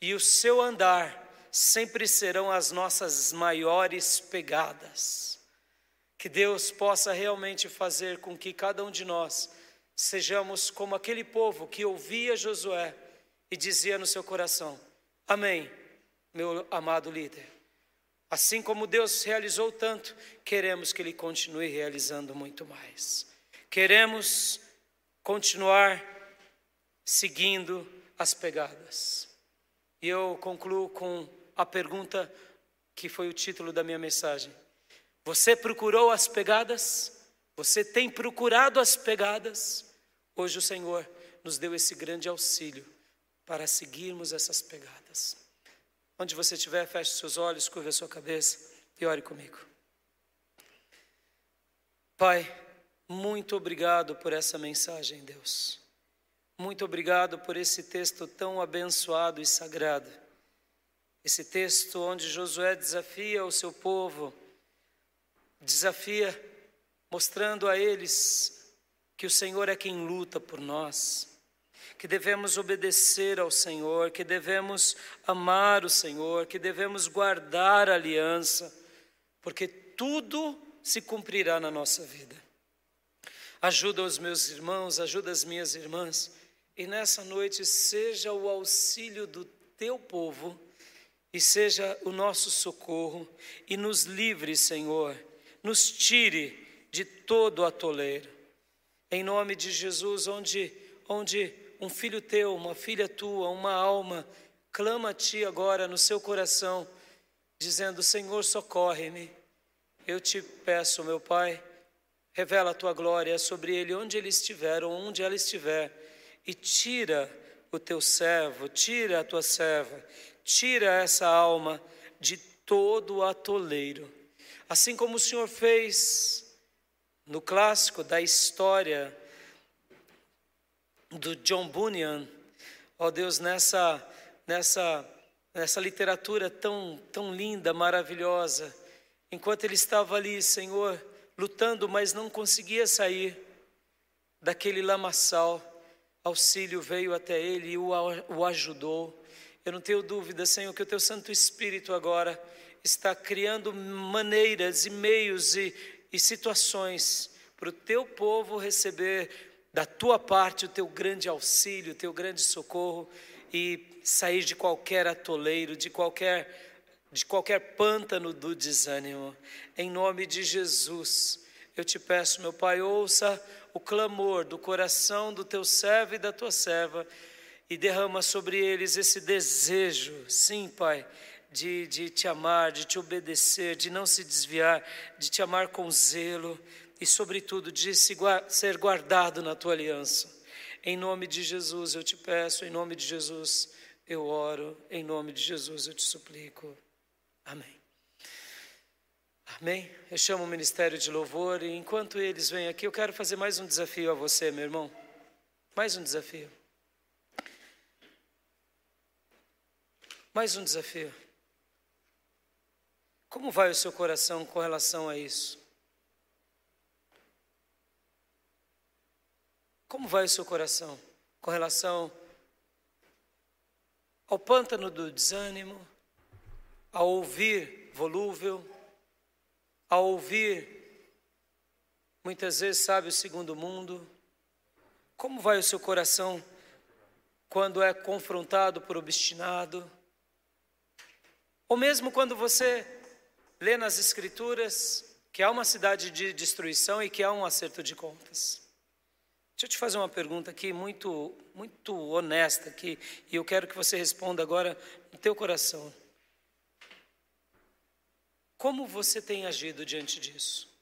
E o seu andar sempre serão as nossas maiores pegadas. Que Deus possa realmente fazer com que cada um de nós sejamos como aquele povo que ouvia Josué e dizia no seu coração: Amém, meu amado líder. Assim como Deus realizou tanto, queremos que Ele continue realizando muito mais. Queremos continuar seguindo as pegadas. E eu concluo com a pergunta que foi o título da minha mensagem. Você procurou as pegadas? Você tem procurado as pegadas? Hoje o Senhor nos deu esse grande auxílio para seguirmos essas pegadas. Onde você estiver, feche seus olhos, curva a sua cabeça e ore comigo. Pai, muito obrigado por essa mensagem, Deus. Muito obrigado por esse texto tão abençoado e sagrado. Esse texto onde Josué desafia o seu povo, desafia, mostrando a eles que o Senhor é quem luta por nós que devemos obedecer ao Senhor, que devemos amar o Senhor, que devemos guardar a aliança, porque tudo se cumprirá na nossa vida. Ajuda os meus irmãos, ajuda as minhas irmãs, e nessa noite seja o auxílio do teu povo e seja o nosso socorro e nos livre, Senhor, nos tire de todo atoleiro. Em nome de Jesus, onde onde um filho teu, uma filha tua, uma alma, clama a ti agora no seu coração, dizendo: Senhor, socorre-me. Eu te peço, meu Pai, revela a tua glória sobre ele, onde ele estiver ou onde ela estiver, e tira o teu servo, tira a tua serva, tira essa alma de todo o atoleiro. Assim como o Senhor fez no clássico da história do John Bunyan, ó Deus, nessa, nessa, nessa literatura tão, tão linda, maravilhosa, enquanto ele estava ali, Senhor, lutando, mas não conseguia sair daquele lamaçal, auxílio veio até ele e o, ajudou. Eu não tenho dúvida, Senhor, que o teu Santo Espírito agora está criando maneiras e meios e, e situações para o teu povo receber da tua parte o teu grande auxílio, o teu grande socorro e sair de qualquer atoleiro, de qualquer de qualquer pântano do desânimo. Em nome de Jesus, eu te peço, meu Pai, ouça o clamor do coração do teu servo e da tua serva e derrama sobre eles esse desejo, sim, Pai, de, de te amar, de te obedecer, de não se desviar, de te amar com zelo e, sobretudo, de se, ser guardado na tua aliança. Em nome de Jesus eu te peço, em nome de Jesus eu oro, em nome de Jesus eu te suplico. Amém. Amém. Eu chamo o ministério de louvor e enquanto eles vêm aqui, eu quero fazer mais um desafio a você, meu irmão. Mais um desafio. Mais um desafio. Como vai o seu coração com relação a isso? Como vai o seu coração com relação ao pântano do desânimo, ao ouvir volúvel, ao ouvir muitas vezes sabe o segundo mundo? Como vai o seu coração quando é confrontado por obstinado? Ou mesmo quando você lê nas Escrituras que há uma cidade de destruição e que há um acerto de contas. Deixa eu te fazer uma pergunta aqui muito, muito honesta aqui, e eu quero que você responda agora no teu coração. Como você tem agido diante disso?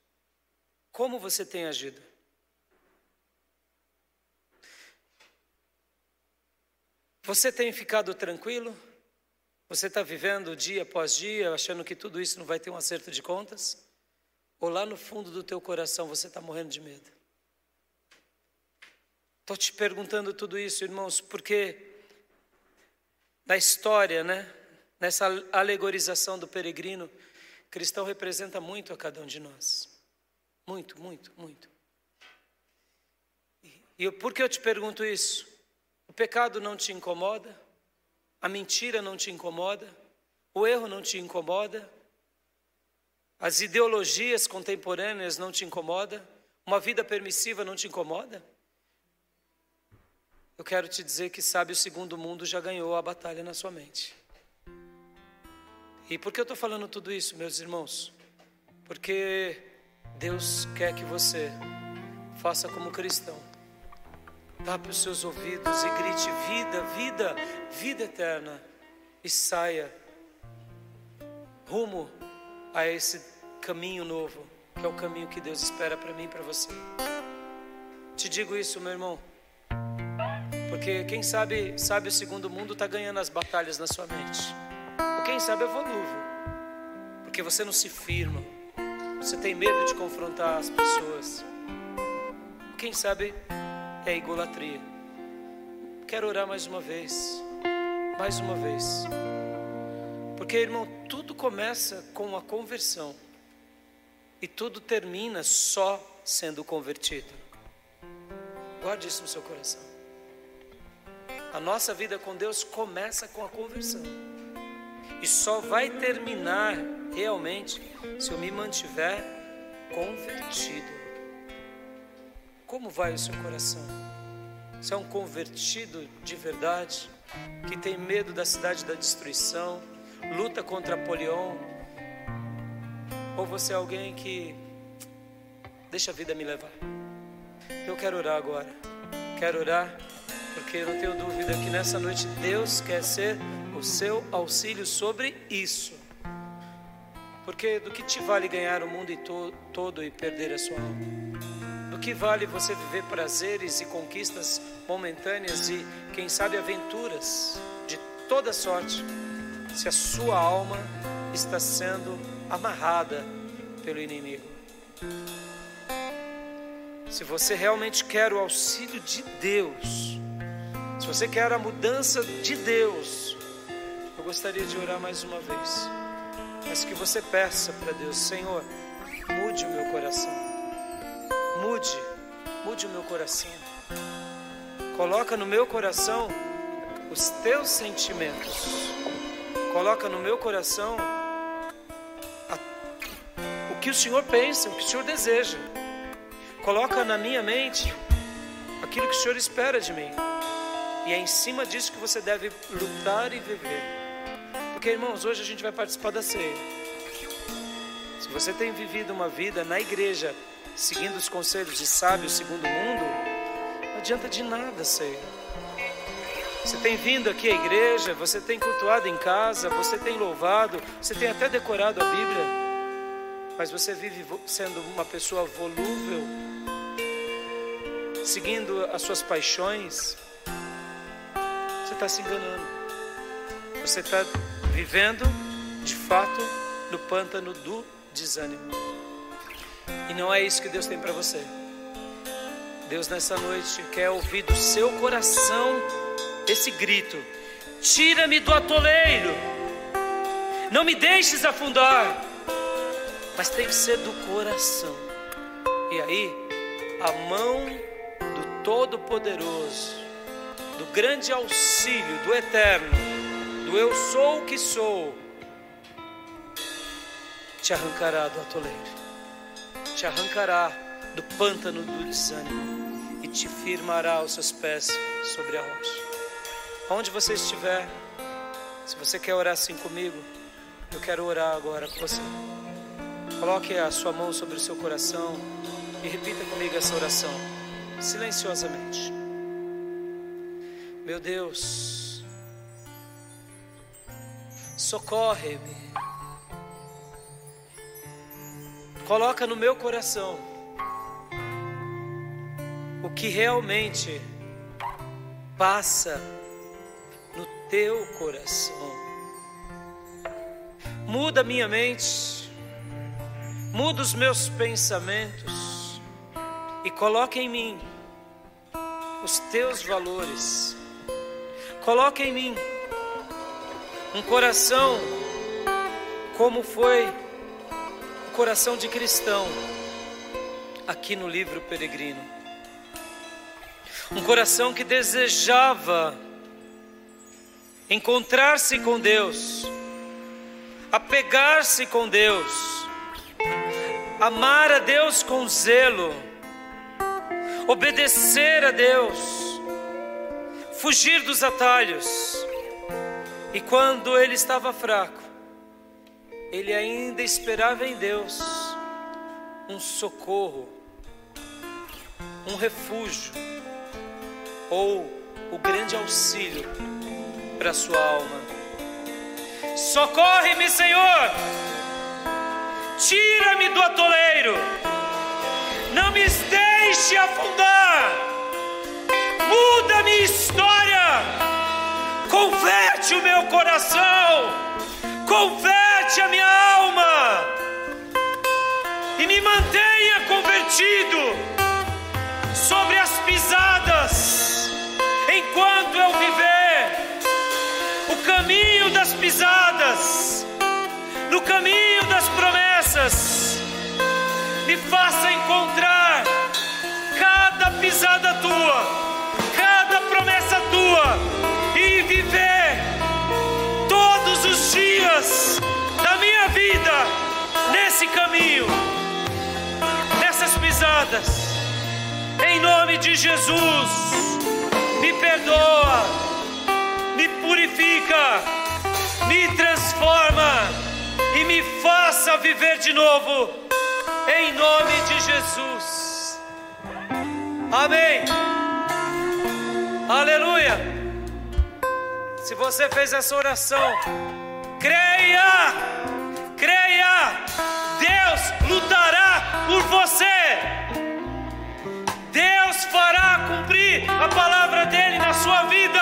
Como você tem agido? Você tem ficado tranquilo? Você está vivendo dia após dia, achando que tudo isso não vai ter um acerto de contas? Ou lá no fundo do teu coração você está morrendo de medo? Estou te perguntando tudo isso, irmãos, porque na história, né, nessa alegorização do peregrino, cristão representa muito a cada um de nós. Muito, muito, muito. E por que eu te pergunto isso? O pecado não te incomoda? A mentira não te incomoda? O erro não te incomoda? As ideologias contemporâneas não te incomoda? Uma vida permissiva não te incomoda? Eu quero te dizer que sabe o segundo mundo já ganhou a batalha na sua mente. E por que eu estou falando tudo isso, meus irmãos? Porque Deus quer que você faça como cristão Tape os seus ouvidos e grite: vida, vida, vida eterna. E saia rumo a esse caminho novo, que é o caminho que Deus espera para mim e para você. Te digo isso, meu irmão, porque quem sabe, sabe o segundo mundo está ganhando as batalhas na sua mente. Quem sabe é volúvel, porque você não se firma, você tem medo de confrontar as pessoas. Quem sabe é idolatria. Quero orar mais uma vez, mais uma vez. Porque, irmão, tudo começa com a conversão e tudo termina só sendo convertido. Guarde isso no seu coração. A nossa vida com Deus começa com a conversão e só vai terminar realmente se eu me mantiver convertido. Como vai o seu coração? Você é um convertido de verdade, que tem medo da cidade da destruição, luta contra Apolion? Ou você é alguém que deixa a vida me levar? Eu quero orar agora. Quero orar porque eu não tenho dúvida que nessa noite Deus quer ser o seu auxílio sobre isso. Porque do que te vale ganhar o mundo todo e perder a sua alma? que vale você viver prazeres e conquistas momentâneas e, quem sabe, aventuras de toda sorte, se a sua alma está sendo amarrada pelo inimigo? Se você realmente quer o auxílio de Deus, se você quer a mudança de Deus, eu gostaria de orar mais uma vez, mas que você peça para Deus: Senhor, mude o meu coração. Mude, mude o meu coração. Coloca no meu coração os teus sentimentos. Coloca no meu coração a, o que o Senhor pensa, o que o Senhor deseja. Coloca na minha mente aquilo que o Senhor espera de mim. E é em cima disso que você deve lutar e viver. Porque, irmãos, hoje a gente vai participar da ceia. Se você tem vivido uma vida na igreja, seguindo os conselhos de sábios segundo o mundo, não adianta de nada ceia. Você tem vindo aqui à igreja, você tem cultuado em casa, você tem louvado, você tem até decorado a Bíblia, mas você vive sendo uma pessoa volúvel, seguindo as suas paixões, está se enganando. Você está vivendo, de fato, no pântano do desânimo. E não é isso que Deus tem para você. Deus nessa noite quer ouvir do seu coração esse grito: Tira-me do atoleiro, não me deixes afundar. Mas tem que ser do coração. E aí, a mão do Todo-Poderoso, do grande auxílio do Eterno, do Eu sou o que sou, te arrancará do atoleiro, te arrancará do pântano do desânimo e te firmará os seus pés sobre a rocha. Onde você estiver, se você quer orar assim comigo, eu quero orar agora com você. Coloque a sua mão sobre o seu coração e repita comigo essa oração, silenciosamente. Meu Deus, socorre-me. Coloca no meu coração o que realmente passa no teu coração. Muda minha mente, muda os meus pensamentos e coloca em mim os teus valores. Coloca em mim um coração como foi coração de cristão, aqui no livro Peregrino. Um coração que desejava encontrar-se com Deus, apegar-se com Deus, amar a Deus com zelo, obedecer a Deus, fugir dos atalhos. E quando ele estava fraco, ele ainda esperava em Deus um socorro, um refúgio ou o grande auxílio para sua alma. Socorre-me, Senhor! Tira-me do atoleiro! Não me deixe afundar! Converte o meu coração! Converte a minha alma e me mantenha convertido sobre as pisadas, enquanto eu viver o caminho das pisadas, no caminho das promessas, me faça caminho, nessas pisadas. Em nome de Jesus, me perdoa, me purifica, me transforma e me faça viver de novo. Em nome de Jesus. Amém. Aleluia. Se você fez essa oração, creia, creia, Deus lutará por você. Deus fará cumprir a palavra dele na sua vida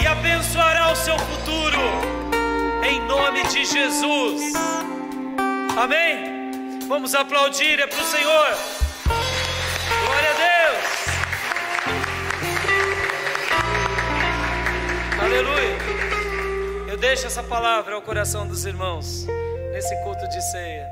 e abençoará o seu futuro, em nome de Jesus. Amém? Vamos aplaudir é para o Senhor. Glória a Deus. Aleluia. Eu deixo essa palavra ao coração dos irmãos nesse culto de ceia.